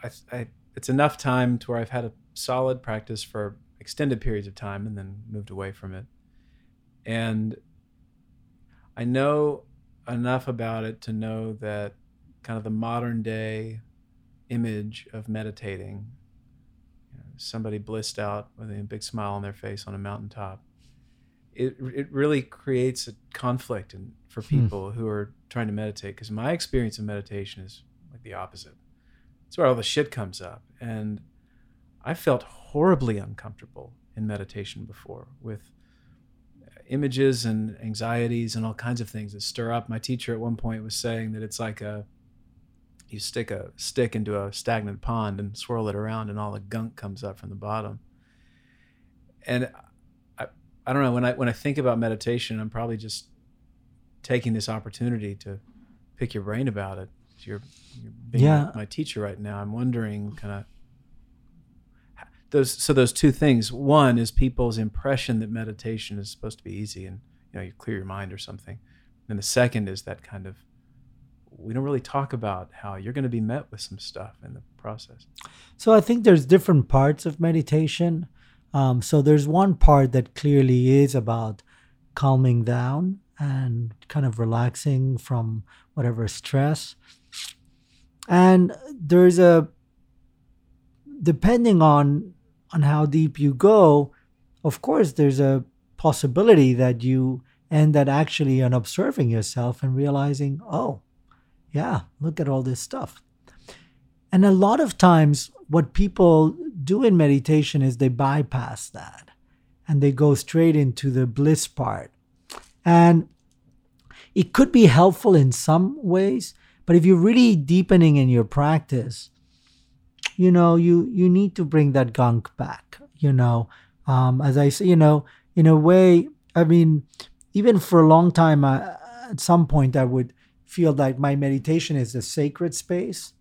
I, I, it's enough time to where I've had a solid practice for extended periods of time and then moved away from it. And I know enough about it to know that kind of the modern day image of meditating, you know, somebody blissed out with a big smile on their face on a mountaintop, it, it really creates a conflict in, for hmm. people hmm. who are trying to meditate. Because my experience of meditation is like the opposite. It's where all the shit comes up. And I felt horribly uncomfortable in meditation before with images and anxieties and all kinds of things that stir up. My teacher at one point was saying that it's like a you stick a stick into a stagnant pond and swirl it around and all the gunk comes up from the bottom. And I, I don't know when I when I think about meditation, I'm probably just taking this opportunity to pick your brain about it you're, you're being yeah. my teacher right now. I'm wondering kind of those. So those two things. One is people's impression that meditation is supposed to be easy and you know you clear your mind or something. And the second is that kind of we don't really talk about how you're going to be met with some stuff in the process. So I think there's different parts of meditation. Um, so there's one part that clearly is about calming down and kind of relaxing from whatever stress and there's a depending on on how deep you go of course there's a possibility that you end at actually on observing yourself and realizing oh yeah look at all this stuff And a lot of times, what people do in meditation is they bypass that and they go straight into the bliss part. And it could be helpful in some ways, but if you're really deepening in your practice, you know, you you need to bring that gunk back. You know, um, as I say, you know, in a way, I mean, even for a long time, I, at some point, I would feel like my meditation is a sacred space,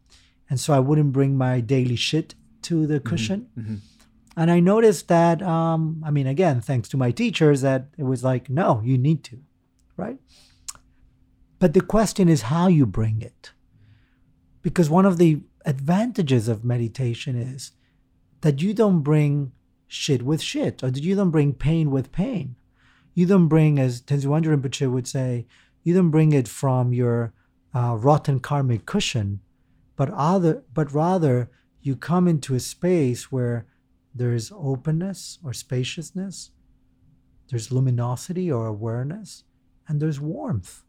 and so I wouldn't bring my daily shit to the mm-hmm. cushion. Mm-hmm. And I noticed that, um, I mean, again, thanks to my teachers, that it was like, no, you need to, right? But the question is how you bring it. Because one of the advantages of meditation is that you don't bring shit with shit, or that you don't bring pain with pain. You don't bring, as Tenzin Wangyal Rinpoche would say, you don't bring it from your uh, rotten karmic cushion, but other, but rather you come into a space where there's openness or spaciousness, there's luminosity or awareness, and there's warmth,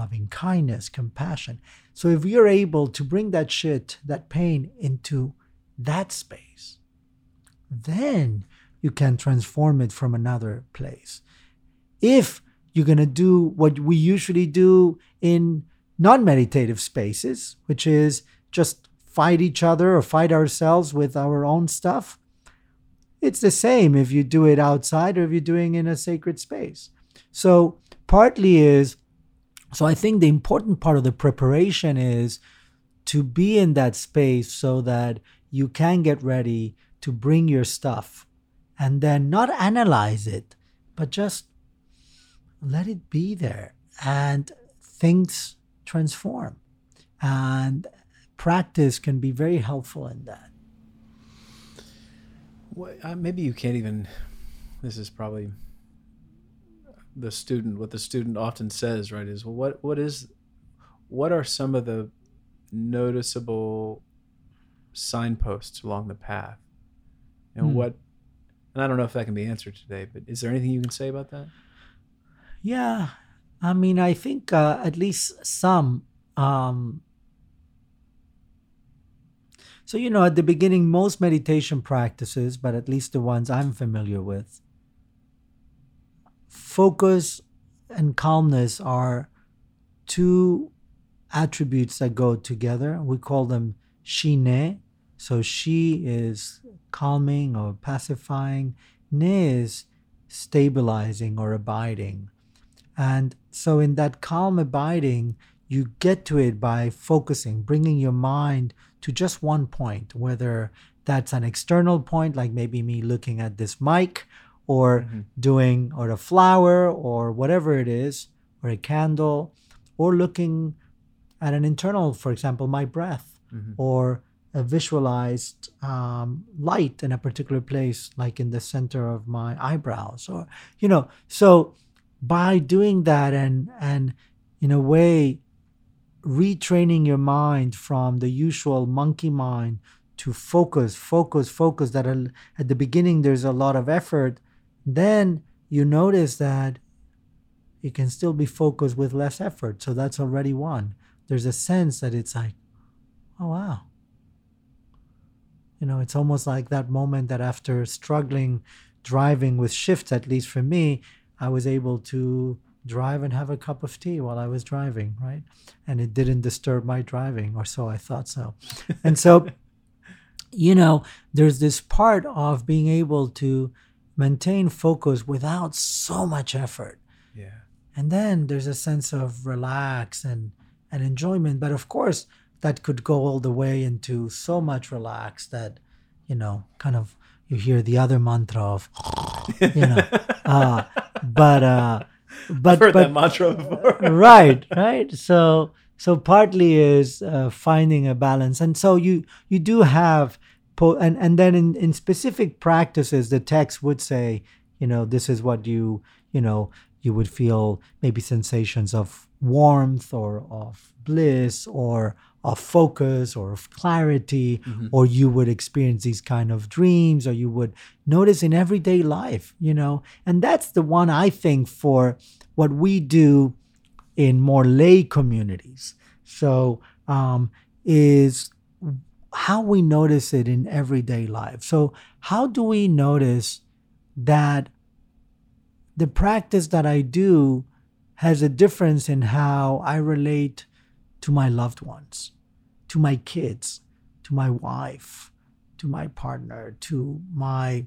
loving kindness, compassion. So if you're able to bring that shit, that pain into that space, then you can transform it from another place. If you're going to do what we usually do in non meditative spaces, which is just fight each other or fight ourselves with our own stuff, it's the same if you do it outside or if you're doing in a sacred space. So, partly is so I think the important part of the preparation is to be in that space so that you can get ready to bring your stuff and then not analyze it, but just let it be there and things transform. And practice can be very helpful in that. Well, uh, maybe you can't even. This is probably the student. What the student often says, right, is well, what what is, what are some of the noticeable signposts along the path, and hmm. what? And I don't know if that can be answered today, but is there anything you can say about that? Yeah, I mean, I think uh, at least some. Um, so, you know, at the beginning, most meditation practices, but at least the ones I'm familiar with, focus and calmness are two attributes that go together. We call them shine. So, she is calming or pacifying, ne is stabilizing or abiding. And so, in that calm abiding, you get to it by focusing, bringing your mind to just one point, whether that's an external point, like maybe me looking at this mic, or mm-hmm. doing, or a flower, or whatever it is, or a candle, or looking at an internal, for example, my breath, mm-hmm. or a visualized um, light in a particular place, like in the center of my eyebrows, or, you know, so by doing that and, and in a way, retraining your mind from the usual monkey mind to focus, focus, focus. That at the beginning there's a lot of effort. Then you notice that it can still be focused with less effort. So that's already one. There's a sense that it's like, oh, wow. You know, it's almost like that moment that after struggling driving with shifts, at least for me, I was able to drive and have a cup of tea while I was driving, right? And it didn't disturb my driving, or so I thought so. and so, *laughs* you know, there's this part of being able to maintain focus without so much effort. Yeah. And then there's a sense of relax and, and enjoyment. But of course, that could go all the way into so much relax that, you know, kind of you hear the other mantra of, *laughs* you know, uh, but, uh, but I've heard but, that mantra before. *laughs* right, right. So so partly is uh, finding a balance, and so you you do have, po- and and then in in specific practices, the text would say, you know, this is what you you know you would feel maybe sensations of warmth or of bliss or of focus or of clarity mm-hmm. or you would experience these kind of dreams or you would notice in everyday life you know and that's the one i think for what we do in more lay communities so um, is how we notice it in everyday life. So, how do we notice that the practice that I do has a difference in how I relate to my loved ones, to my kids, to my wife, to my partner, to my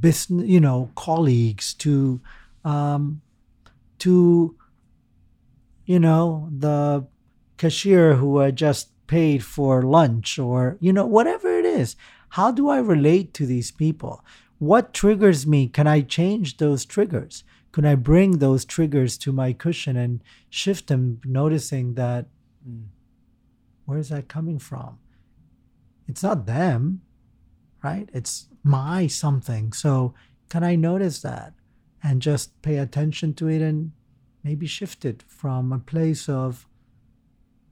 business, you know, colleagues, to um, to you know the cashier who I just paid for lunch, or you know whatever it is. How do I relate to these people? What triggers me? Can I change those triggers? Can I bring those triggers to my cushion and shift them, noticing that mm. where is that coming from? It's not them, right? It's my something. So can I notice that and just pay attention to it and maybe shift it from a place of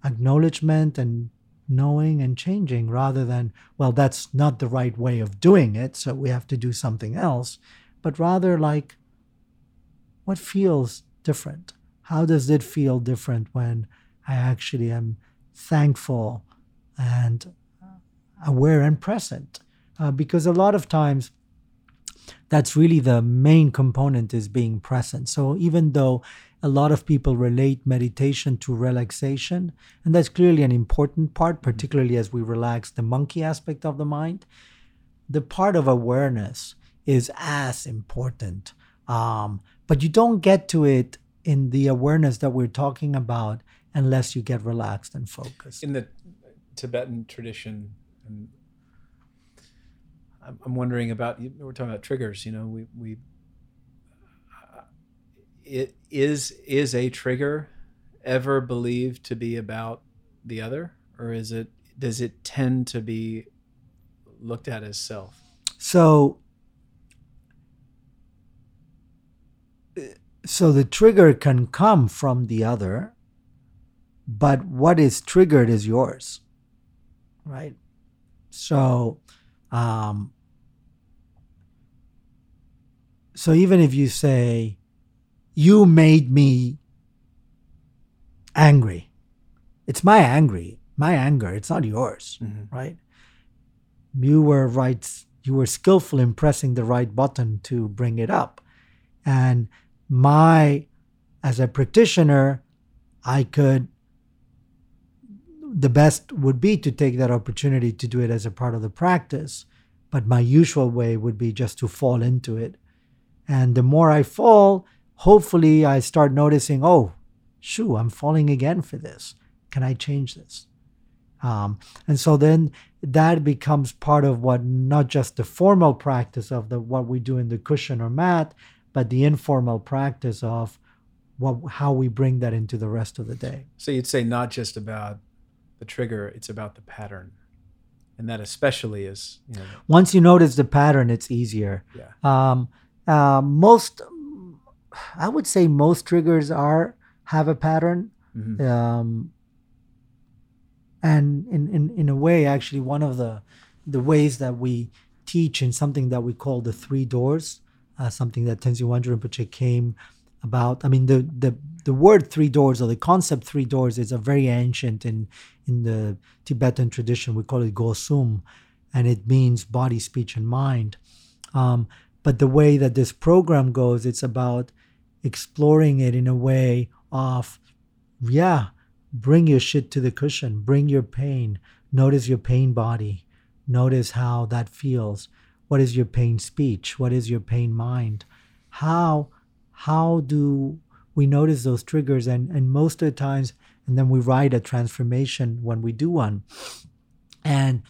acknowledgement and knowing and changing rather than, well, that's not the right way of doing it, so we have to do something else, but rather like, what feels different? How does it feel different when I actually am thankful and aware and present? Uh, because a lot of times, that's really the main component is being present. So even though a lot of people relate meditation to relaxation, and that's clearly an important part, mm-hmm. particularly as we relax the monkey aspect of the mind. The part of awareness is as important, um, but you don't get to it in the awareness that we're talking about unless you get relaxed and focused. In the Tibetan tradition, I'm wondering about. We're talking about triggers. You know, we we it is is a trigger ever believed to be about the other? Or is it does it tend to be looked at as self? So so the trigger can come from the other but what is triggered is yours right? So um so even if you say you made me angry. It's my angry, my anger. It's not yours, mm-hmm. right? You were right. You were skillful in pressing the right button to bring it up, and my, as a practitioner, I could. The best would be to take that opportunity to do it as a part of the practice, but my usual way would be just to fall into it, and the more I fall, hopefully I start noticing, oh, shoo, I'm falling again for this. Can I change this? Um, and so then that becomes part of what not just the formal practice of the what we do in the cushion or mat, but the informal practice of what how we bring that into the rest of the day. So you'd say not just about the trigger, it's about the pattern. And that especially is you know, once you notice the pattern, it's easier. Yeah. Um, uh, most I would say most triggers are have a pattern. Mm-hmm. Um, and in, in, in a way, actually, one of the the ways that we teach in something that we call the three doors, uh, something that Tenzin Wangyal Rinpoche came about. I mean, the, the the word three doors or the concept three doors is a very ancient in in the Tibetan tradition. We call it Gosum, and it means body, speech, and mind. Um, but the way that this program goes, it's about exploring it in a way of, yeah, bring your shit to the cushion, bring your pain, notice your pain body, notice how that feels. What is your pain speech? What is your pain mind? How how do we notice those triggers and and most of the times and then we write a transformation when we do one and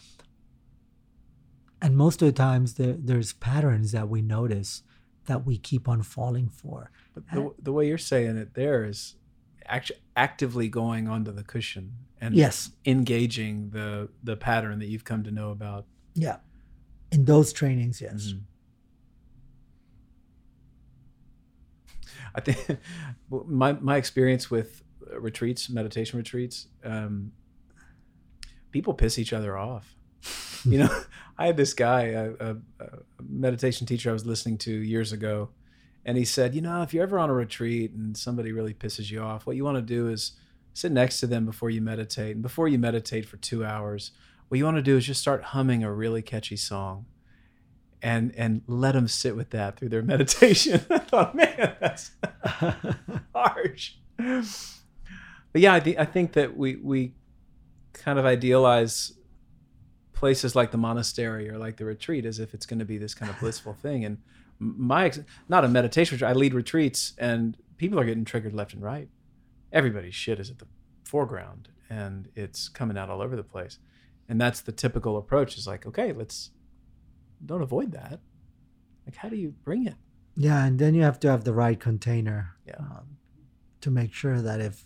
and most of the times there, there's patterns that we notice that we keep on falling for but the, the way you're saying it there is actually actively going onto the cushion and yes. engaging the the pattern that you've come to know about. Yeah. In those trainings yes. Mm-hmm. i think *laughs* my my experience with retreats meditation retreats um, people piss each other off. *laughs* You know *laughs* i had this guy a, a, a meditation teacher i was listening to years ago and he said, you know, if you're ever on a retreat and somebody really pisses you off, what you want to do is sit next to them before you meditate. And before you meditate for two hours, what you want to do is just start humming a really catchy song and and let them sit with that through their *laughs* meditation. *laughs* I thought, man, that's *laughs* harsh. But yeah, I think I think that we we kind of idealize places like the monastery or like the retreat as if it's going to be this kind of blissful thing. And my ex- not a meditation retreat. I lead retreats, and people are getting triggered left and right. Everybody's shit is at the foreground, and it's coming out all over the place. And that's the typical approach. Is like, okay, let's don't avoid that. Like, how do you bring it? Yeah, and then you have to have the right container. Yeah. Um, to make sure that if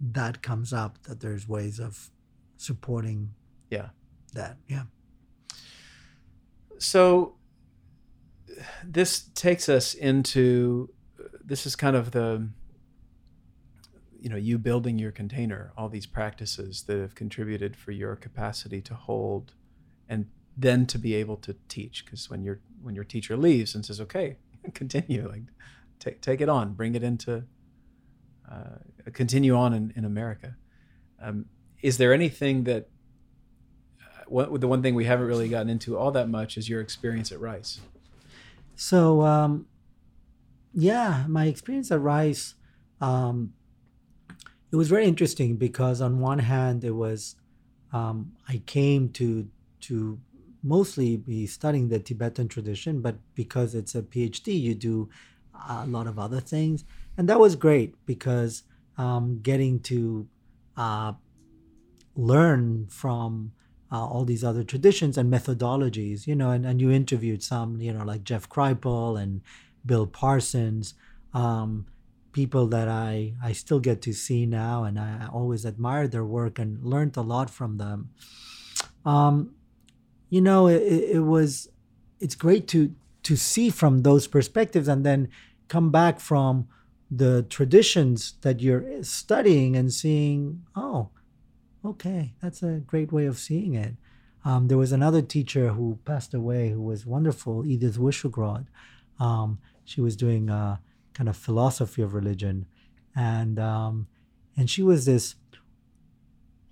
that comes up, that there's ways of supporting. Yeah. That. Yeah. So this takes us into this is kind of the you know you building your container all these practices that have contributed for your capacity to hold and then to be able to teach. Because when your when your teacher leaves and says okay *laughs* continue like take take it on bring it into uh, continue on in, in america. Um, is there anything that uh, what, the one thing we haven't really gotten into all that much is your experience at rice so um, yeah my experience at rice um, it was very interesting because on one hand it was um, i came to to mostly be studying the Tibetan tradition, but because it's a PhD, you do a lot of other things. And that was great because um, getting to uh, learn from uh, all these other traditions and methodologies, you know, and, and you interviewed some, you know, like Jeff Kripal and Bill Parsons, um, people that I, I still get to see now, and I always admired their work and learned a lot from them. Um, you know, it, it was it's great to to see from those perspectives and then come back from the traditions that you're studying and seeing, oh, okay, that's a great way of seeing it. Um, there was another teacher who passed away who was wonderful, Edith Wyschogrod. Um, she was doing a kind of philosophy of religion, and um, and she was this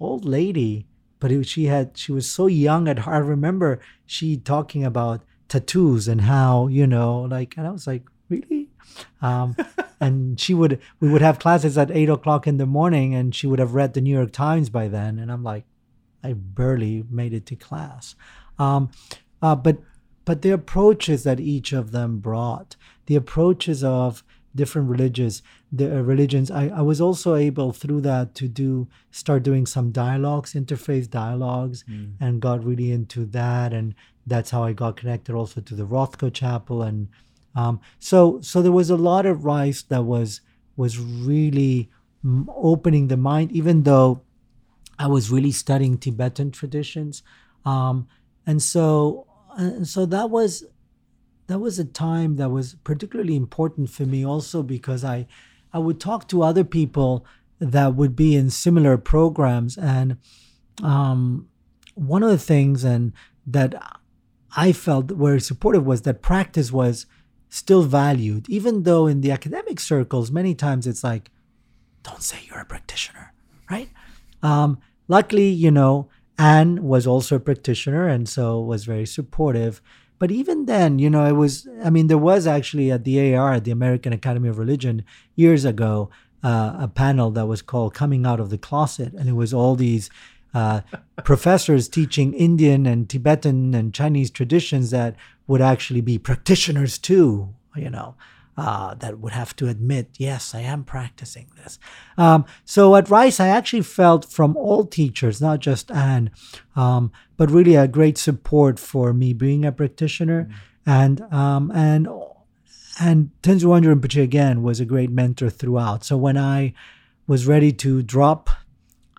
old lady but it, she had she was so young at heart. I remember she talking about tattoos and how you know like and I was like really um, and she would we would have classes at eight o'clock in the morning and she would have read the New York Times by then. And I'm like I barely made it to class. Um, uh, but but the approaches that each of them brought the approaches of different religions the uh, religions I, I was also able through that to do start doing some dialogues interfaith dialogues mm. and got really into that. And that's how i got connected also to the rothko chapel and um, so so there was a lot of rice that was was really opening the mind even though i was really studying tibetan traditions. Um, and so and so that was that was a time that was particularly important for me also because I I would talk to other people that would be in similar programs. And um, one of the things and that I felt were supportive was that practice was still valued even though in the academic circles many times it's like don't say you're a practitioner right um, luckily you know Anne was also a practitioner and so was very supportive but even then, you know, it was, I mean, there was actually at the AR, at the American Academy of Religion, years ago, uh, a panel that was called Coming Out of the Closet. And it was all these uh, *laughs* professors teaching Indian and Tibetan and Chinese traditions that would actually be practitioners too, you know uh, that would have to admit, yes, I am practicing this. Um, so at Rice, I actually felt from all teachers, not just Anne, um, but really a great support for me being a practitioner. Mm-hmm. And um, and and Tenzin Wangyal Rinpoche again was a great mentor throughout. So when I was ready to drop,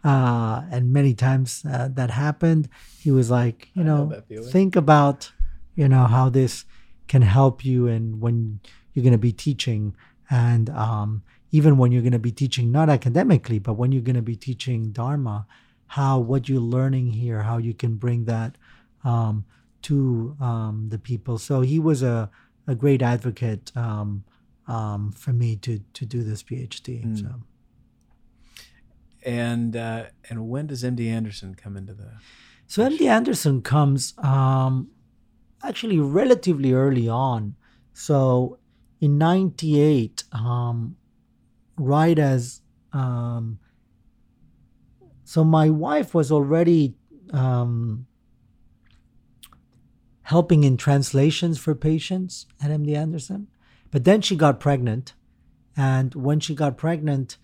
uh, and many times uh, that happened, he was like, you know, know think about, you know, how this can help you, and when you're going to be teaching. And um, even when you're going to be teaching not academically but when you're going to be teaching dharma how what you're learning here how you can bring that um, to um, the people. So he was a, a great advocate um, um, for me to to do this phd mm. so. And uh, and when does md anderson come into the So MD Anderson comes um, actually relatively early on. So in 98, um, right as um, so my wife was already um, helping in translations for patients at MD Anderson. But then she got pregnant. And when she got pregnant,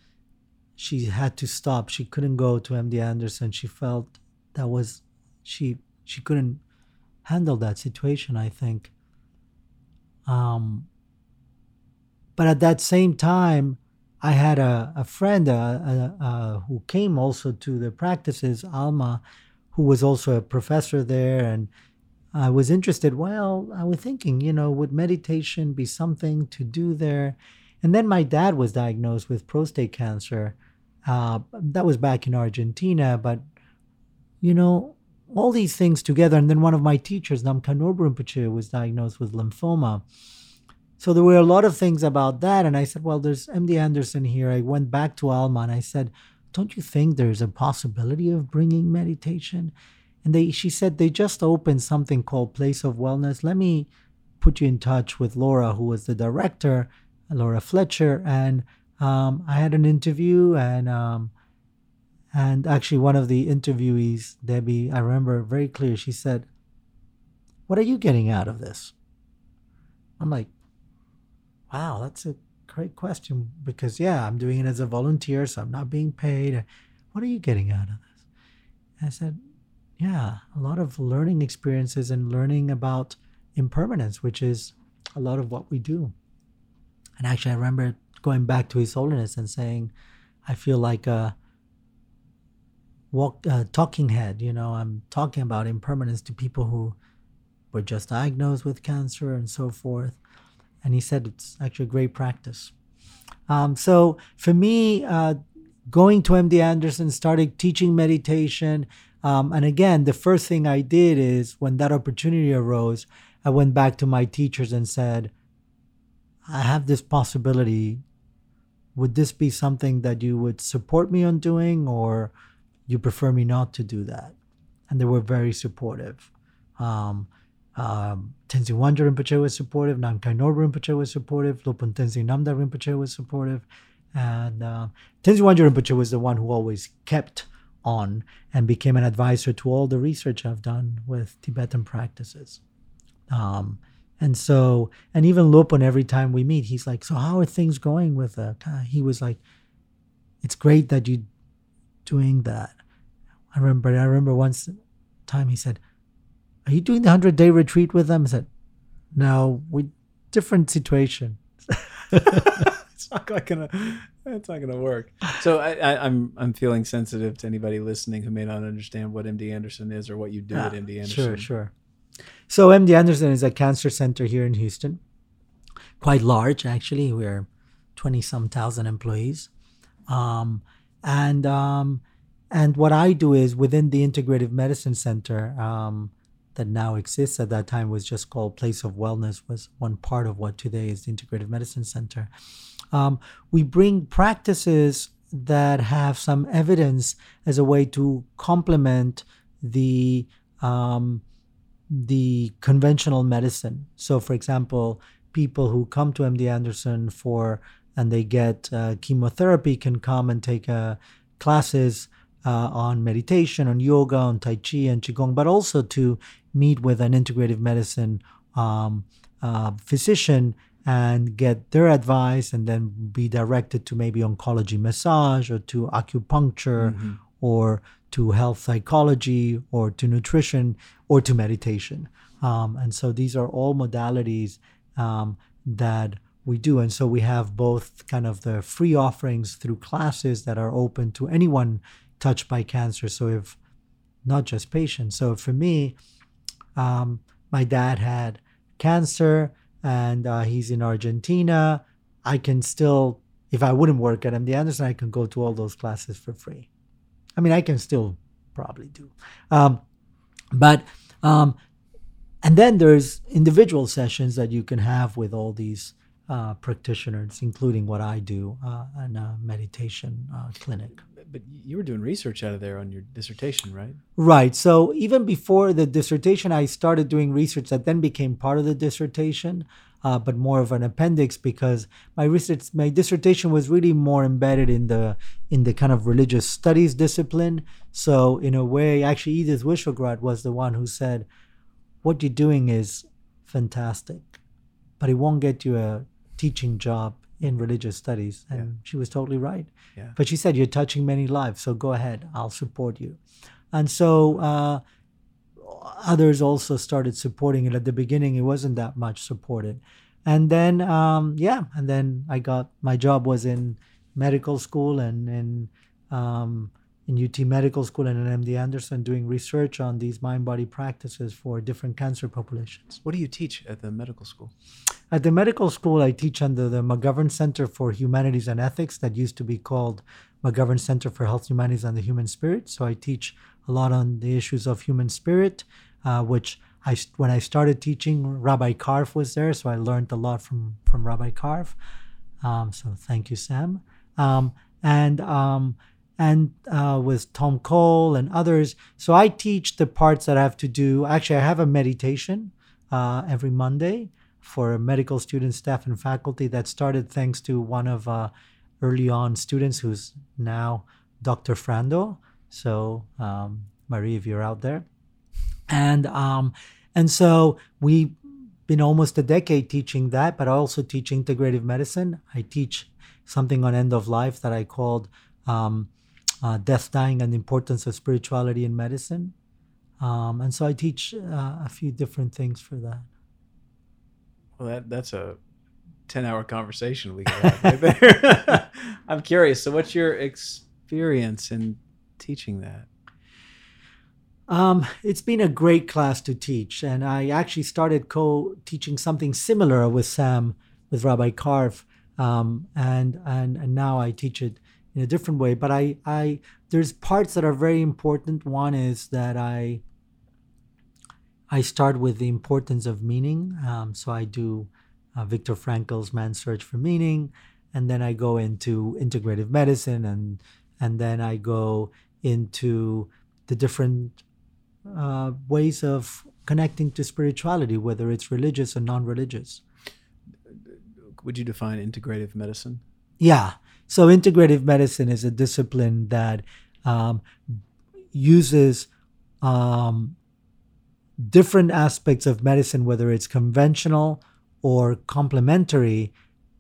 she had to stop. She couldn't go to MD Anderson. She felt that was she she couldn't handle that situation, I think. Um but at that same time, I had a, a friend uh, uh, uh, who came also to the practices, Alma, who was also a professor there. And I was interested. Well, I was thinking, you know, would meditation be something to do there? And then my dad was diagnosed with prostate cancer. Uh, that was back in Argentina, but you know, all these things together. And then one of my teachers, Namkhai Norbu Rinpoche, was diagnosed with lymphoma. So there were a lot of things about that. And I said, well, there's MD Anderson here. I went back to Alma and I said, don't you think there's a possibility of bringing meditation? And they, she said, they just opened something called Place of Wellness. Let me put you in touch with Laura, who was the director, Laura Fletcher. And um, I had an interview and, um, and actually one of the interviewees, Debbie, I remember very clear. She said, what are you getting out of this? I'm like, wow, that's a great question because yeah, I'm doing it as a volunteer, so I'm not being paid. What are you getting out of this? And I said, yeah, a lot of learning experiences and learning about impermanence, which is a lot of what we do. And actually, I remember going back to His Holiness and saying, I feel like a walk, a talking head. You know, I'm talking about impermanence to people who were just diagnosed with cancer and so forth. And he said it's actually great practice. Um, so for me, uh, going to MD Anderson, started teaching meditation. Um, and again, the first thing I did is when that opportunity arose, I went back to my teachers and said, I have this possibility. Would this be something that you would support me on doing, or you prefer me not to do that? And they were very supportive. Um, um, Tenzin Wangyal Rinpoche was supportive. Namkhai Norbu Rinpoche was supportive. Lopon Tenzin Namdak Rinpoche was supportive. And uh, Tenzin Wangyal Rinpoche was the one who always kept on and became an advisor to all the research I've done with Tibetan practices. Um, and so, and even Lopon, every time we meet, he's like, "So how are things going with that?" Uh, he was like, "It's great that you're doing that." I remember. I remember once time he said, "Are you doing the hundred day retreat with them?" I said, "No, we different situation." *laughs* it's not gonna it's not gonna work. So I, I, am I'm, I'm feeling sensitive to anybody listening who may not understand what MD Anderson is or what you do at MD Anderson. Sure, sure. So MD Anderson is a cancer center here in Houston, quite large actually. We're twenty some thousand employees, um, and um, and what I do is within the Integrative Medicine Center um, that now exists. At that time was just called Place of Wellness. Was one part of what today is the Integrative Medicine Center. Um, we bring practices that have some evidence as a way to complement the um, the conventional medicine. So, for example, people who come to MD Anderson for and they get uh, chemotherapy can come and take uh, classes uh, on meditation, on yoga, on Tai Chi and Qigong, but also to meet with an integrative medicine um, uh, physician and get their advice and then be directed to maybe oncology massage or to acupuncture mm-hmm. or to health psychology or to nutrition or to meditation. Um, and so these are all modalities um, that we do. And so we have both kind of the free offerings through classes that are open to anyone touched by cancer. So if not just patients. So for me, um, my dad had cancer and uh, he's in Argentina. I can still, if I wouldn't work at MD Anderson, I can go to all those classes for free. I mean, I can still probably do. Um, but, um, and then there's individual sessions that you can have with all these uh, practitioners, including what I do uh, in a meditation uh, clinic. But you were doing research out of there on your dissertation, right? Right. So even before the dissertation, I started doing research that then became part of the dissertation, uh, but more of an appendix because my research, my dissertation was really more embedded in the in the kind of religious studies discipline. So in a way, actually, Edith Wyschogrod was the one who said, "What you're doing is fantastic, but it won't get you a teaching job in religious studies. And yeah. she was totally right. Yeah. But she said, You're touching many lives, so go ahead, I'll support you. And so uh, others also started supporting it. At the beginning, it wasn't that much supported. And then, um, yeah, and then I got my job was in medical school and in um, in UT Medical School and at MD Anderson doing research on these mind body practices for different cancer populations. What do you teach at the medical school? At the medical school, I teach under the McGovern Center for Humanities and Ethics, that used to be called McGovern Center for Health, Humanities, and the Human Spirit. So I teach a lot on the issues of human spirit, uh, which I, when I started teaching, Rabbi Karff was there, so I learned a lot from from Rabbi Karff. Um, so thank you, Sam. Um, and um, and uh, with Tom Cole and others. So I teach the parts that I have to do. Actually, I have a meditation uh, every Monday for medical students, staff, and faculty that started thanks to one of uh, early on students who's now Dr. Frando. So, um, Marie, if you're out there. And, um, and so we've been almost a decade teaching that, but I also teach integrative medicine. I teach something on end of life that I called um, uh, death, dying, and the importance of spirituality in medicine. Um, and so I teach uh, a few different things for that. Well, that that's a ten-hour conversation we could have right *laughs* there. *laughs* I'm curious. So, what's your experience in teaching that? Um, it's been a great class to teach, and I actually started co-teaching something similar with Sam, with Rabbi Karff, um, and and and now I teach it in a different way. But I, I there's parts that are very important. One is that I I start with the importance of meaning. Um, so I do uh, Viktor Frankl's Man's Search for Meaning, and then I go into integrative medicine, and and then I go into the different uh, ways of connecting to spirituality, whether it's religious or non-religious. Would you define integrative medicine? Yeah. So, integrative medicine is a discipline that um, uses um, different aspects of medicine, whether it's conventional or complementary,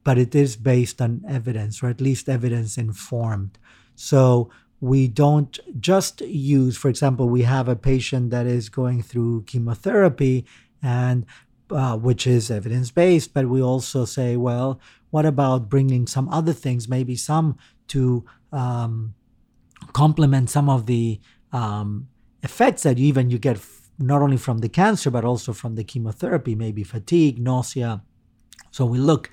but it is based on evidence, or at least evidence informed. So, we don't just use, for example, we have a patient that is going through chemotherapy and uh, which is evidence based, but we also say, well, what about bringing some other things, maybe some to um, complement some of the um, effects that even you get f- not only from the cancer but also from the chemotherapy, maybe fatigue, nausea. So we look.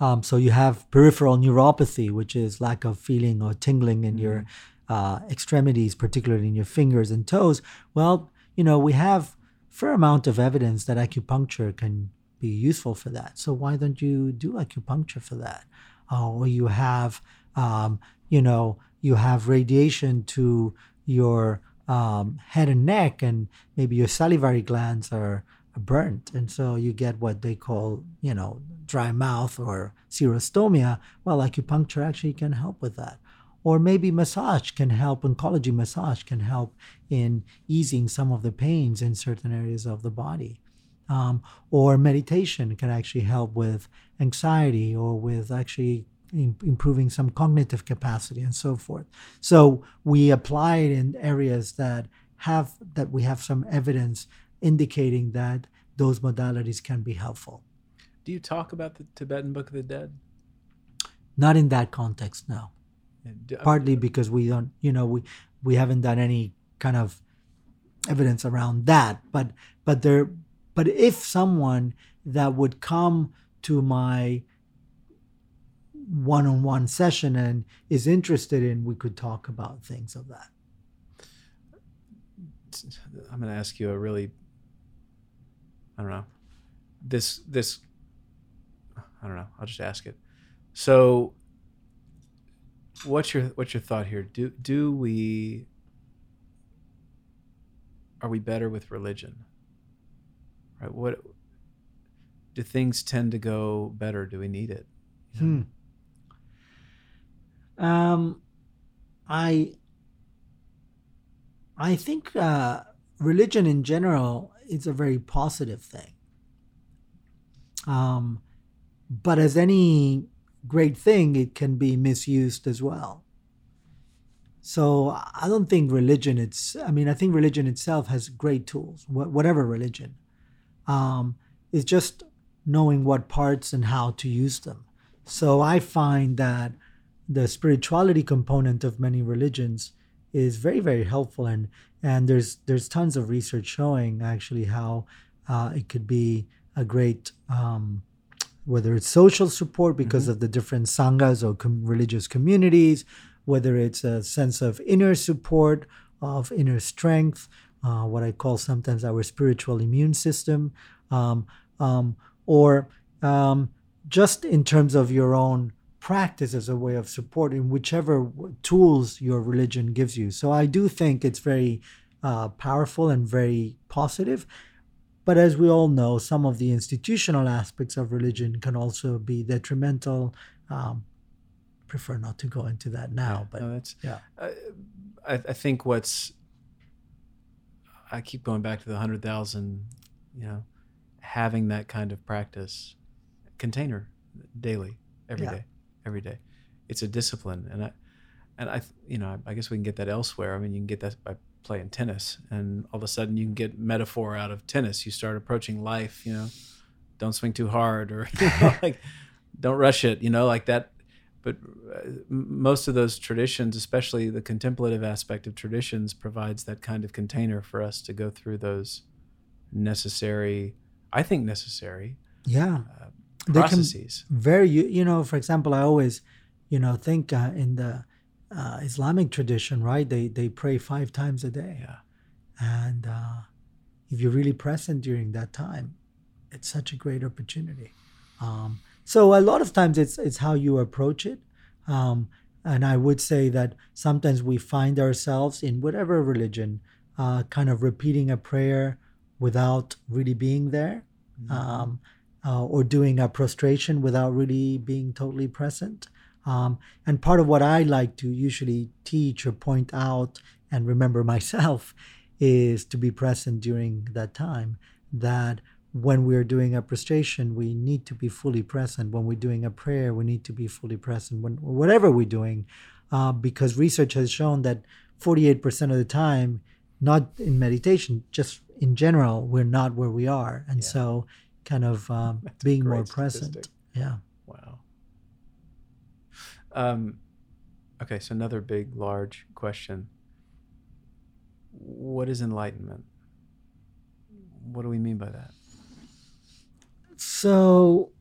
Um, so you have peripheral neuropathy, which is lack of feeling or tingling in your mm-hmm. uh, extremities, particularly in your fingers and toes. Well, you know we have fair amount of evidence that acupuncture can be useful for that. So why don't you do acupuncture for that? Uh, or you have, um, you know, you have radiation to your um, head and neck, and maybe your salivary glands are burnt, and so you get what they call, you know, dry mouth or xerostomia. Well, acupuncture actually can help with that. Or maybe massage can help, oncology massage can help in easing some of the pains in certain areas of the body. Um, or meditation can actually help with anxiety or with actually improving some cognitive capacity and so forth. So we apply it in areas that have that we have some evidence indicating that those modalities can be helpful. Do you talk about the Tibetan Book of the Dead? Not in that context, no. Partly because we don't, you know, we we haven't done any kind of evidence around that, but but there but if someone that would come to my one-on-one session and is interested in we could talk about things of that i'm going to ask you a really i don't know this this I don't know. I'll just ask it. So, what's your what's your thought here? Do do we are we better with religion? Right? What do things tend to go better? Do we need it? Hmm. Um, I I think uh, religion in general is a very positive thing. Um, but as any great thing, it can be misused as well. So I don't think religion. It's. I mean, I think religion itself has great tools. Wh- whatever religion, um, is just knowing what parts and how to use them. So I find that the spirituality component of many religions is very very helpful and and there's there's tons of research showing actually how uh, it could be a great um, whether it's social support because Mhm. of the different sanghas or com- religious communities whether it's a sense of inner support of inner strength uh, what i call sometimes our spiritual immune system um, um, or um, just in terms of your own practice as a way of supporting whichever tools your religion gives you. So I do think it's very uh, powerful and very positive. But as we all know, some of the institutional aspects of religion can also be detrimental. Um, prefer not to go into that now, but no, yeah. I, I I think what's I keep going back to the hundred thousand, you know, having that kind of practice, container daily, every day, Yeah. every day. It's a discipline, and I, and I, you know, I guess we can get that elsewhere. I mean, you can get that by playing tennis, and all of a sudden you can get metaphor out of tennis. You start approaching life, you know, don't swing too hard, or you *laughs* know, like don't rush it, you know, like that but uh, most of those traditions, especially the contemplative aspect of traditions, provides that kind of container for us to go through those necessary, I think necessary yeah. uh, processes. very you, you know for example i always you know think uh, in the uh, islamic tradition right they they pray five times a day Yeah, and uh, if you're really present during that time it's such a great opportunity um, so a lot of times it's it's how you approach it um, and i would say that sometimes we find ourselves in whatever religion uh, kind of repeating a prayer without really being there um, uh, or doing a prostration without really being totally present. Um, and part of what I like to usually teach or point out and remember *laughs* myself is to be present during that time. That when we're doing a prostration, we need to be fully present. When we're doing a prayer, we need to be fully present. When whatever we're doing, uh, because research has shown that 48% of the time, not in meditation, just in general, we're not where we are, and Yeah. so kind of *laughs* um, being more great present. Yeah. Wow. Um, okay, so another big, large question. What is enlightenment? What do we mean by that? So,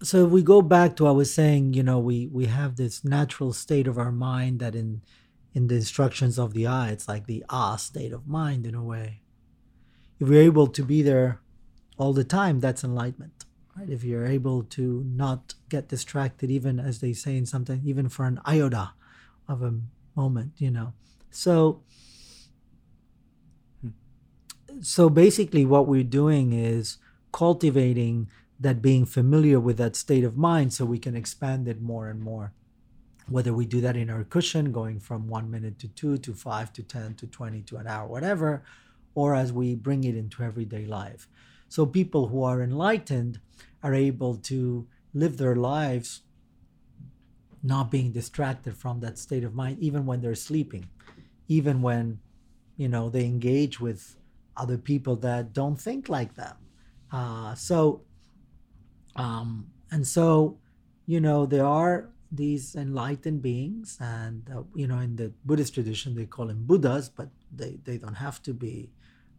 so if we go back to I was saying, you know, we we have this natural state of our mind that in in the instructions of the eye, it's like the ah state of mind in a way. If we're able to be there all the time, that's enlightenment, right? If you're able to not get distracted, even as they say in something, even for an iota of a moment, you know. So so basically what we're doing is cultivating that being familiar with that state of mind so we can expand it more and more. Whether we do that in our cushion going from one minute to two to five to ten to 20 to an hour whatever or as we bring it into everyday life. So people who are enlightened are able to live their lives not being distracted from that state of mind even when they're sleeping even when you know they engage with other people that don't think like them. Uh, so, um, and so, you know, there are these enlightened beings, and uh, you know, in the Buddhist tradition, they call them Buddhas, but they, they don't have to be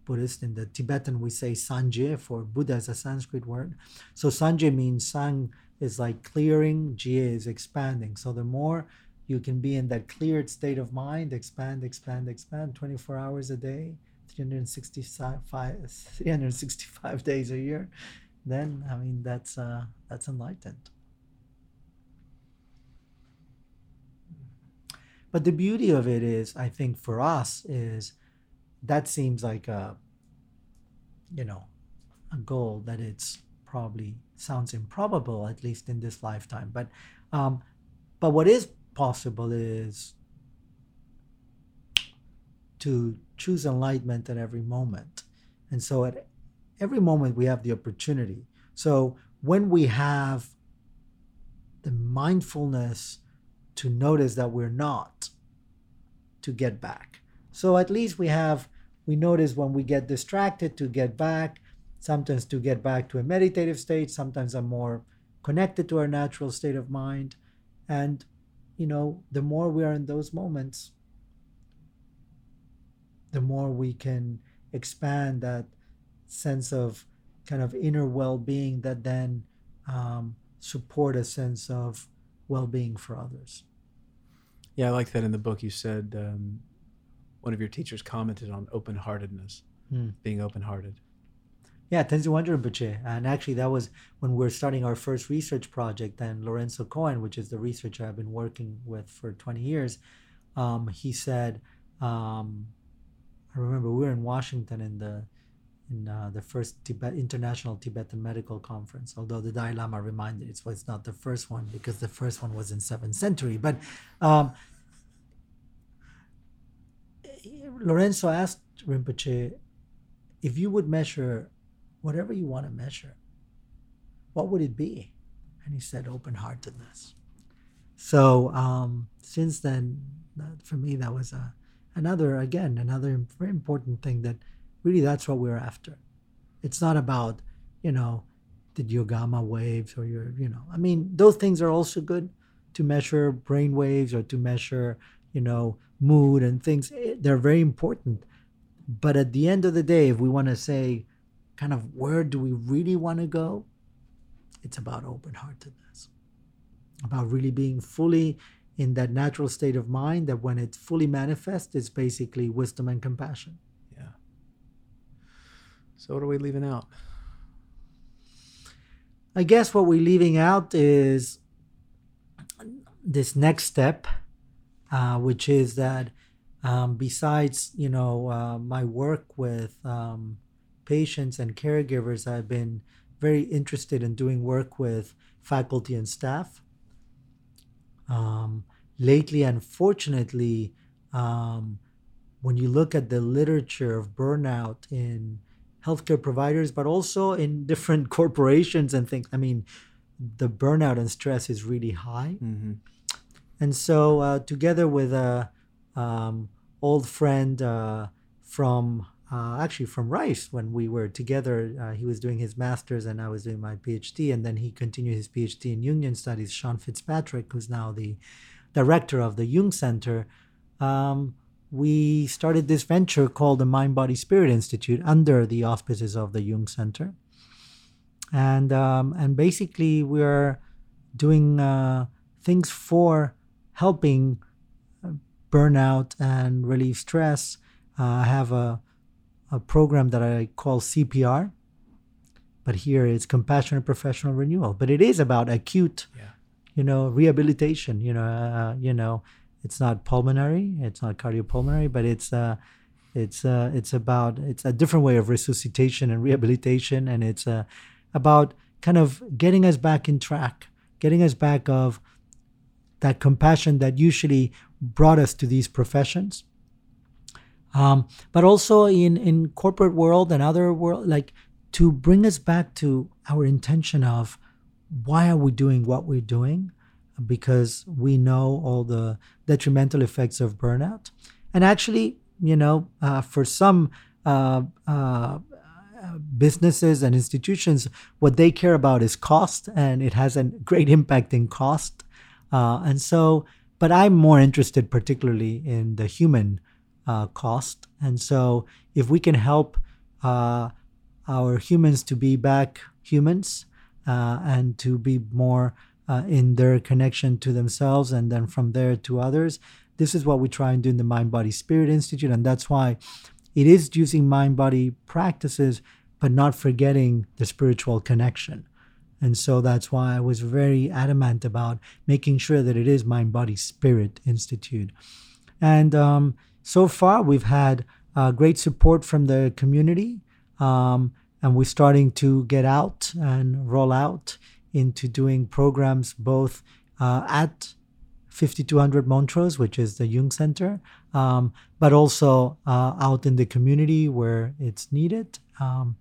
Buddhist. In the Tibetan, we say Sanje for Buddha is a Sanskrit word. So Sanje means Sang is like clearing, Jie is expanding. So the more you can be in that cleared state of mind, expand, expand, expand 24 hours a day, 365, 365 days a year, then I mean that's uh, that's enlightened. But the beauty of it is, I think for us is that seems like a you know a goal that it's probably sounds improbable at least in this lifetime. But um, but what is possible is to choose enlightenment at every moment. And so at every moment we have the opportunity. So when we have the mindfulness to notice that we're not, to get back. So at least we have, we notice when we get distracted to get back, sometimes to get back to a meditative state, sometimes I'm more connected to our natural state of mind. And, you know, the more we are in those moments, the more we can expand that sense of kind of inner well-being that then um, support a sense of well-being for others. Yeah, I like that in the book. You said um, one of your teachers commented on open-heartedness, Mm. being open-hearted. Yeah, Tenzin Wangyal Rinpoche. And actually, that was when we are starting our first research project. And Lorenzo Cohen, which is the researcher I've been working with for 20 years, um, he said, um, I remember we were in Washington in the in uh, the first Tibet International Tibetan Medical Conference. Although the Dalai Lama reminded it's well, it's not the first one because the first one was in seventh century. But um, Lorenzo asked Rinpoche if you would measure whatever you want to measure, what would it be? And he said open heartedness. So um, since then, for me, that was a another again another very important thing that really that's what we're after. It's not about you know the yogama waves or your you know i mean those things are also good to measure brain waves or to measure you know mood and things. Eh, they're very important. But at the end of the day if we want to say kind of where do we really want to go it's about open-heartedness about really being fully in that natural state of mind that when it fully manifests is basically wisdom and compassion Yeah. So what are we leaving out? I guess what we're leaving out is this next step, uh, which is that um, besides you know uh, my work with um, patients and caregivers, I've been very interested in doing work with faculty and staff. Um, lately, unfortunately, um, when you look at the literature of burnout in healthcare providers, but also in different *laughs* corporations and things. I mean, the burnout and stress is really high. Mm-hmm. And so, uh, together with a um, old friend uh, from uh, actually from Rice, when we were together, uh, he was doing his master's and I was doing my PhD, and then he continued his PhD in Jungian studies. Sean Fitzpatrick, who's now the director of the Jung Center, um, we started this venture called the Mind Body Spirit Institute under the auspices of the Jung Center, and um, and basically we're doing uh, things for helping uh, burnout and relieve stress. Uh, I have a a program that I call CPR, but here it's compassionate professional renewal. But it is about acute, Yeah. you know, rehabilitation. You know, uh, you know, it's not pulmonary, it's not cardiopulmonary, but it's uh, it's uh, it's about it's a different way of resuscitation and rehabilitation, and it's uh, about kind of getting us back in track, getting us back of that compassion that usually brought us to these professions um, but also in in corporate world and other world like to bring us back to our intention of why are we doing what we're doing because we know all the detrimental effects of burnout. And actually you know uh, for some uh, uh, businesses and institutions what they care about is cost and it has a great impact in cost. Uh, and so but i'm more interested particularly in the human uh, cost. And so, if we can help uh, our humans to be back humans uh, and to be more uh, in their connection to themselves and then from there to others, this is what we try and do in the Mind Body Spirit Institute. And that's why it is using mind body practices, but not forgetting the spiritual connection. And so that's why I was very adamant about making sure that it is Mind Body Spirit Institute. And um, so far, we've had uh, great support from the community. Um, and we're starting to get out and roll out into doing programs both uh, at 5200 Montrose, which is the Jung Center, um, but also uh, out in the community where it's needed. Um,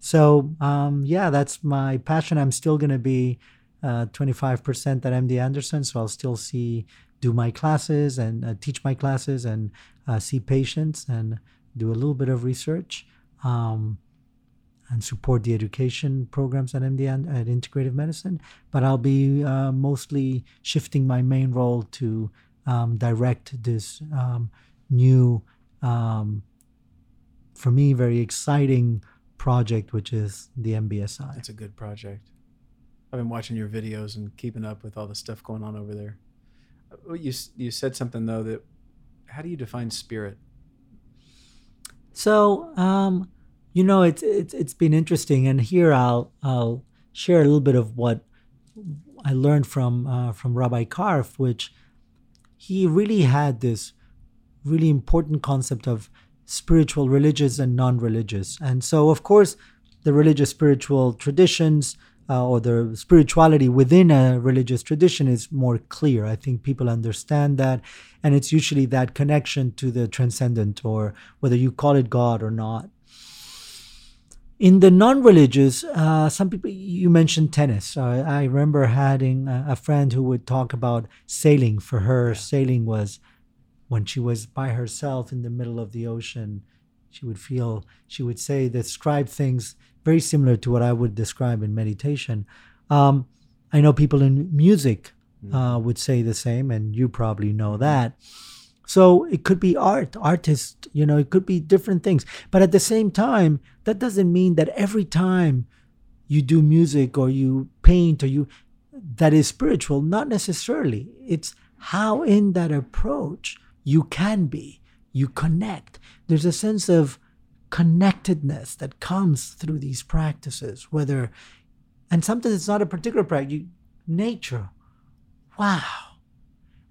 so, um, yeah, that's my passion. I'm still going to be uh, 25% at MD Anderson, so I'll still see, do my classes and uh, teach my classes and uh, see patients and do a little bit of research. Um, and support the education programs at MD at Integrative Medicine. But I'll be uh, mostly shifting my main role to um, direct this um, new, um, for me, very exciting project, which is the MBSI. It's a good project. I've been watching your videos and keeping up with all the stuff going on over there. You you said something though that how do you define spirit? So um, you know, it's it's it's been interesting, and here I'll I'll share a little bit of what I learned from uh, from Rabbi Karff, which he really had this really important concept of spiritual, religious, and non-religious, and so of course the religious spiritual traditions uh, or the spirituality within a religious tradition is more clear. I think people understand that, and it's usually that connection to the transcendent, or whether you call it God or not in the non-religious, uh, some people you mentioned tennis. Uh, I remember having a, friend who would talk about sailing. For her, sailing was when she was by herself in the middle of the ocean. She would feel. She would say describe things very similar to what I would describe in meditation. Um, I know people in music mm. uh, would say the same, and you probably know that. So it could be art, artist, you know, it could be different things. But at the same time, that doesn't mean that every time you do music or you paint or you that is spiritual, not necessarily. It's how in that approach you can be, you connect. There's a sense of connectedness that comes through these practices, whether and sometimes it's not a particular practice, nature. Wow.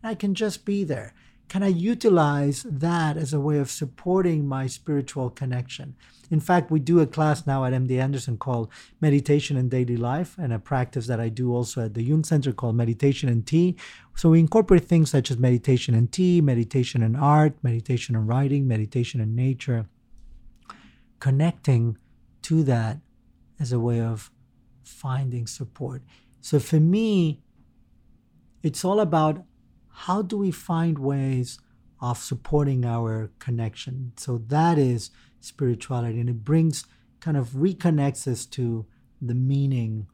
I can just be there can I utilize that as a way of supporting my spiritual connection? In fact, we do a class now at MD Anderson called Meditation in Daily Life, and a practice that I do also at the Jung Center called Meditation and Tea. So we incorporate things such as meditation and tea, meditation and art, meditation and writing, meditation and nature, connecting to that as a way of finding support. So for me, it's all about how do we find ways of supporting our connection? So that is spirituality, and it brings kind of reconnects us to the meaning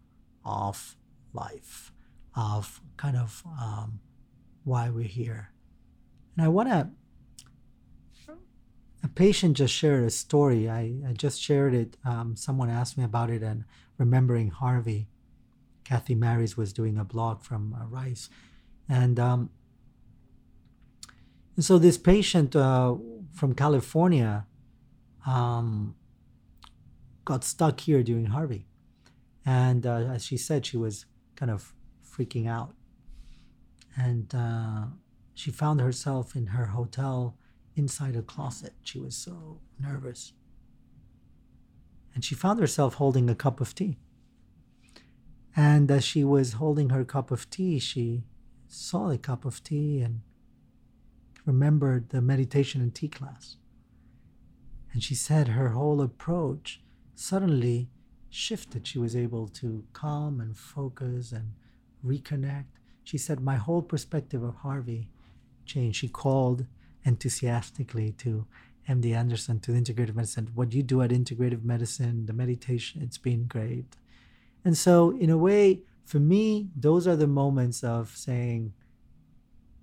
of life, of kind of um, why we're here. And I want to. A patient just shared a story. I, I just shared it. Um, someone asked me about it, and remembering Harvey, Kathy Maris was doing a blog from uh, Rice, and um, and so this patient uh, from California um, got stuck here during Harvey. And uh, as she said, she was kind of freaking out. And uh, she found herself in her hotel inside a closet. She was so nervous. And she found herself holding a cup of tea. And as she was holding her cup of tea, she saw the cup of tea and remembered the meditation and tea class. And she said her whole approach suddenly shifted. She was able to calm and focus and reconnect. She said, My whole perspective of Harvey changed. She called enthusiastically to MD Anderson, to the integrative medicine. What you do at integrative medicine, the meditation, it's been great. And so, in a way, for me, those are the moments of saying,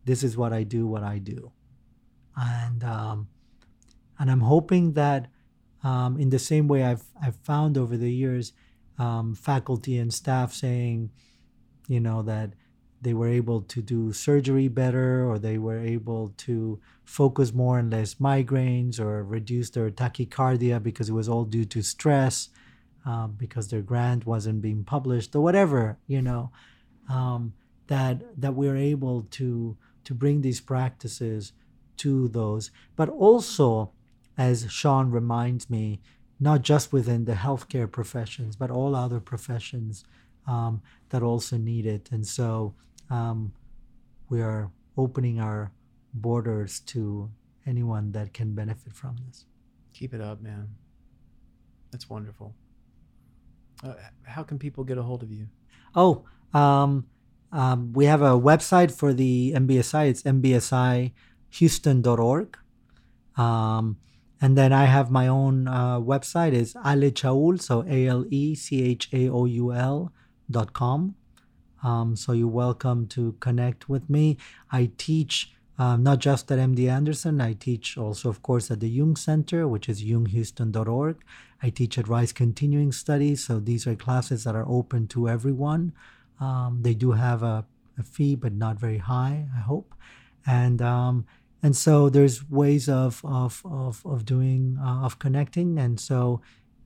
This is what I do, what I do and um, and I'm hoping that um, in the same way I've I've found over the years, um, faculty and staff saying, you know, that they were able to do surgery better or they were able to focus more on less migraines or reduce their tachycardia because it was all due to stress um, because their grant wasn't being published or whatever you know um, that that we're able to to bring these practices to those. But also as sean reminds me not just within the healthcare professions but all other professions um, that also need it. And so um, we are opening our borders to anyone that can benefit from this Keep it up, man. That's wonderful. Uh, how can people get a hold of you? Oh, um, um, we have a website for the MBSI. It's mbsihouston.org. Um, and then I have my own uh, website. is alechaoul, so A-L-E-C-H-A-O-U-L dot com. Um, so you're welcome to connect with me. I teach um, not just at MD Anderson. I teach also, of course, at the Jung Center, which is junghouston.org. I teach at Rice Continuing Studies. So these are classes that are open to everyone. Um, they do have a, a, fee, but not very high, I hope. And um, and so there's ways of of of, of doing uh, of connecting. And so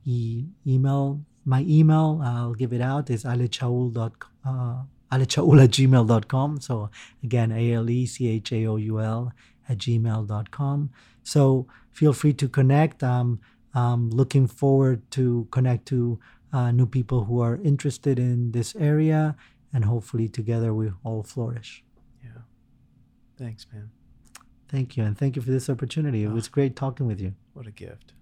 e- email my email. I'll give it out is alechaoul.com. Uh, alechaoul at gmail.com. So again, A L E C H A O U L at gmail.com. So feel free to connect. Um, I'm looking forward to connect to uh, new people who are interested in this area, and hopefully together we all flourish. Yeah. Thanks, man. Thank you, and thank you for this opportunity. It was great talking with you. What a gift.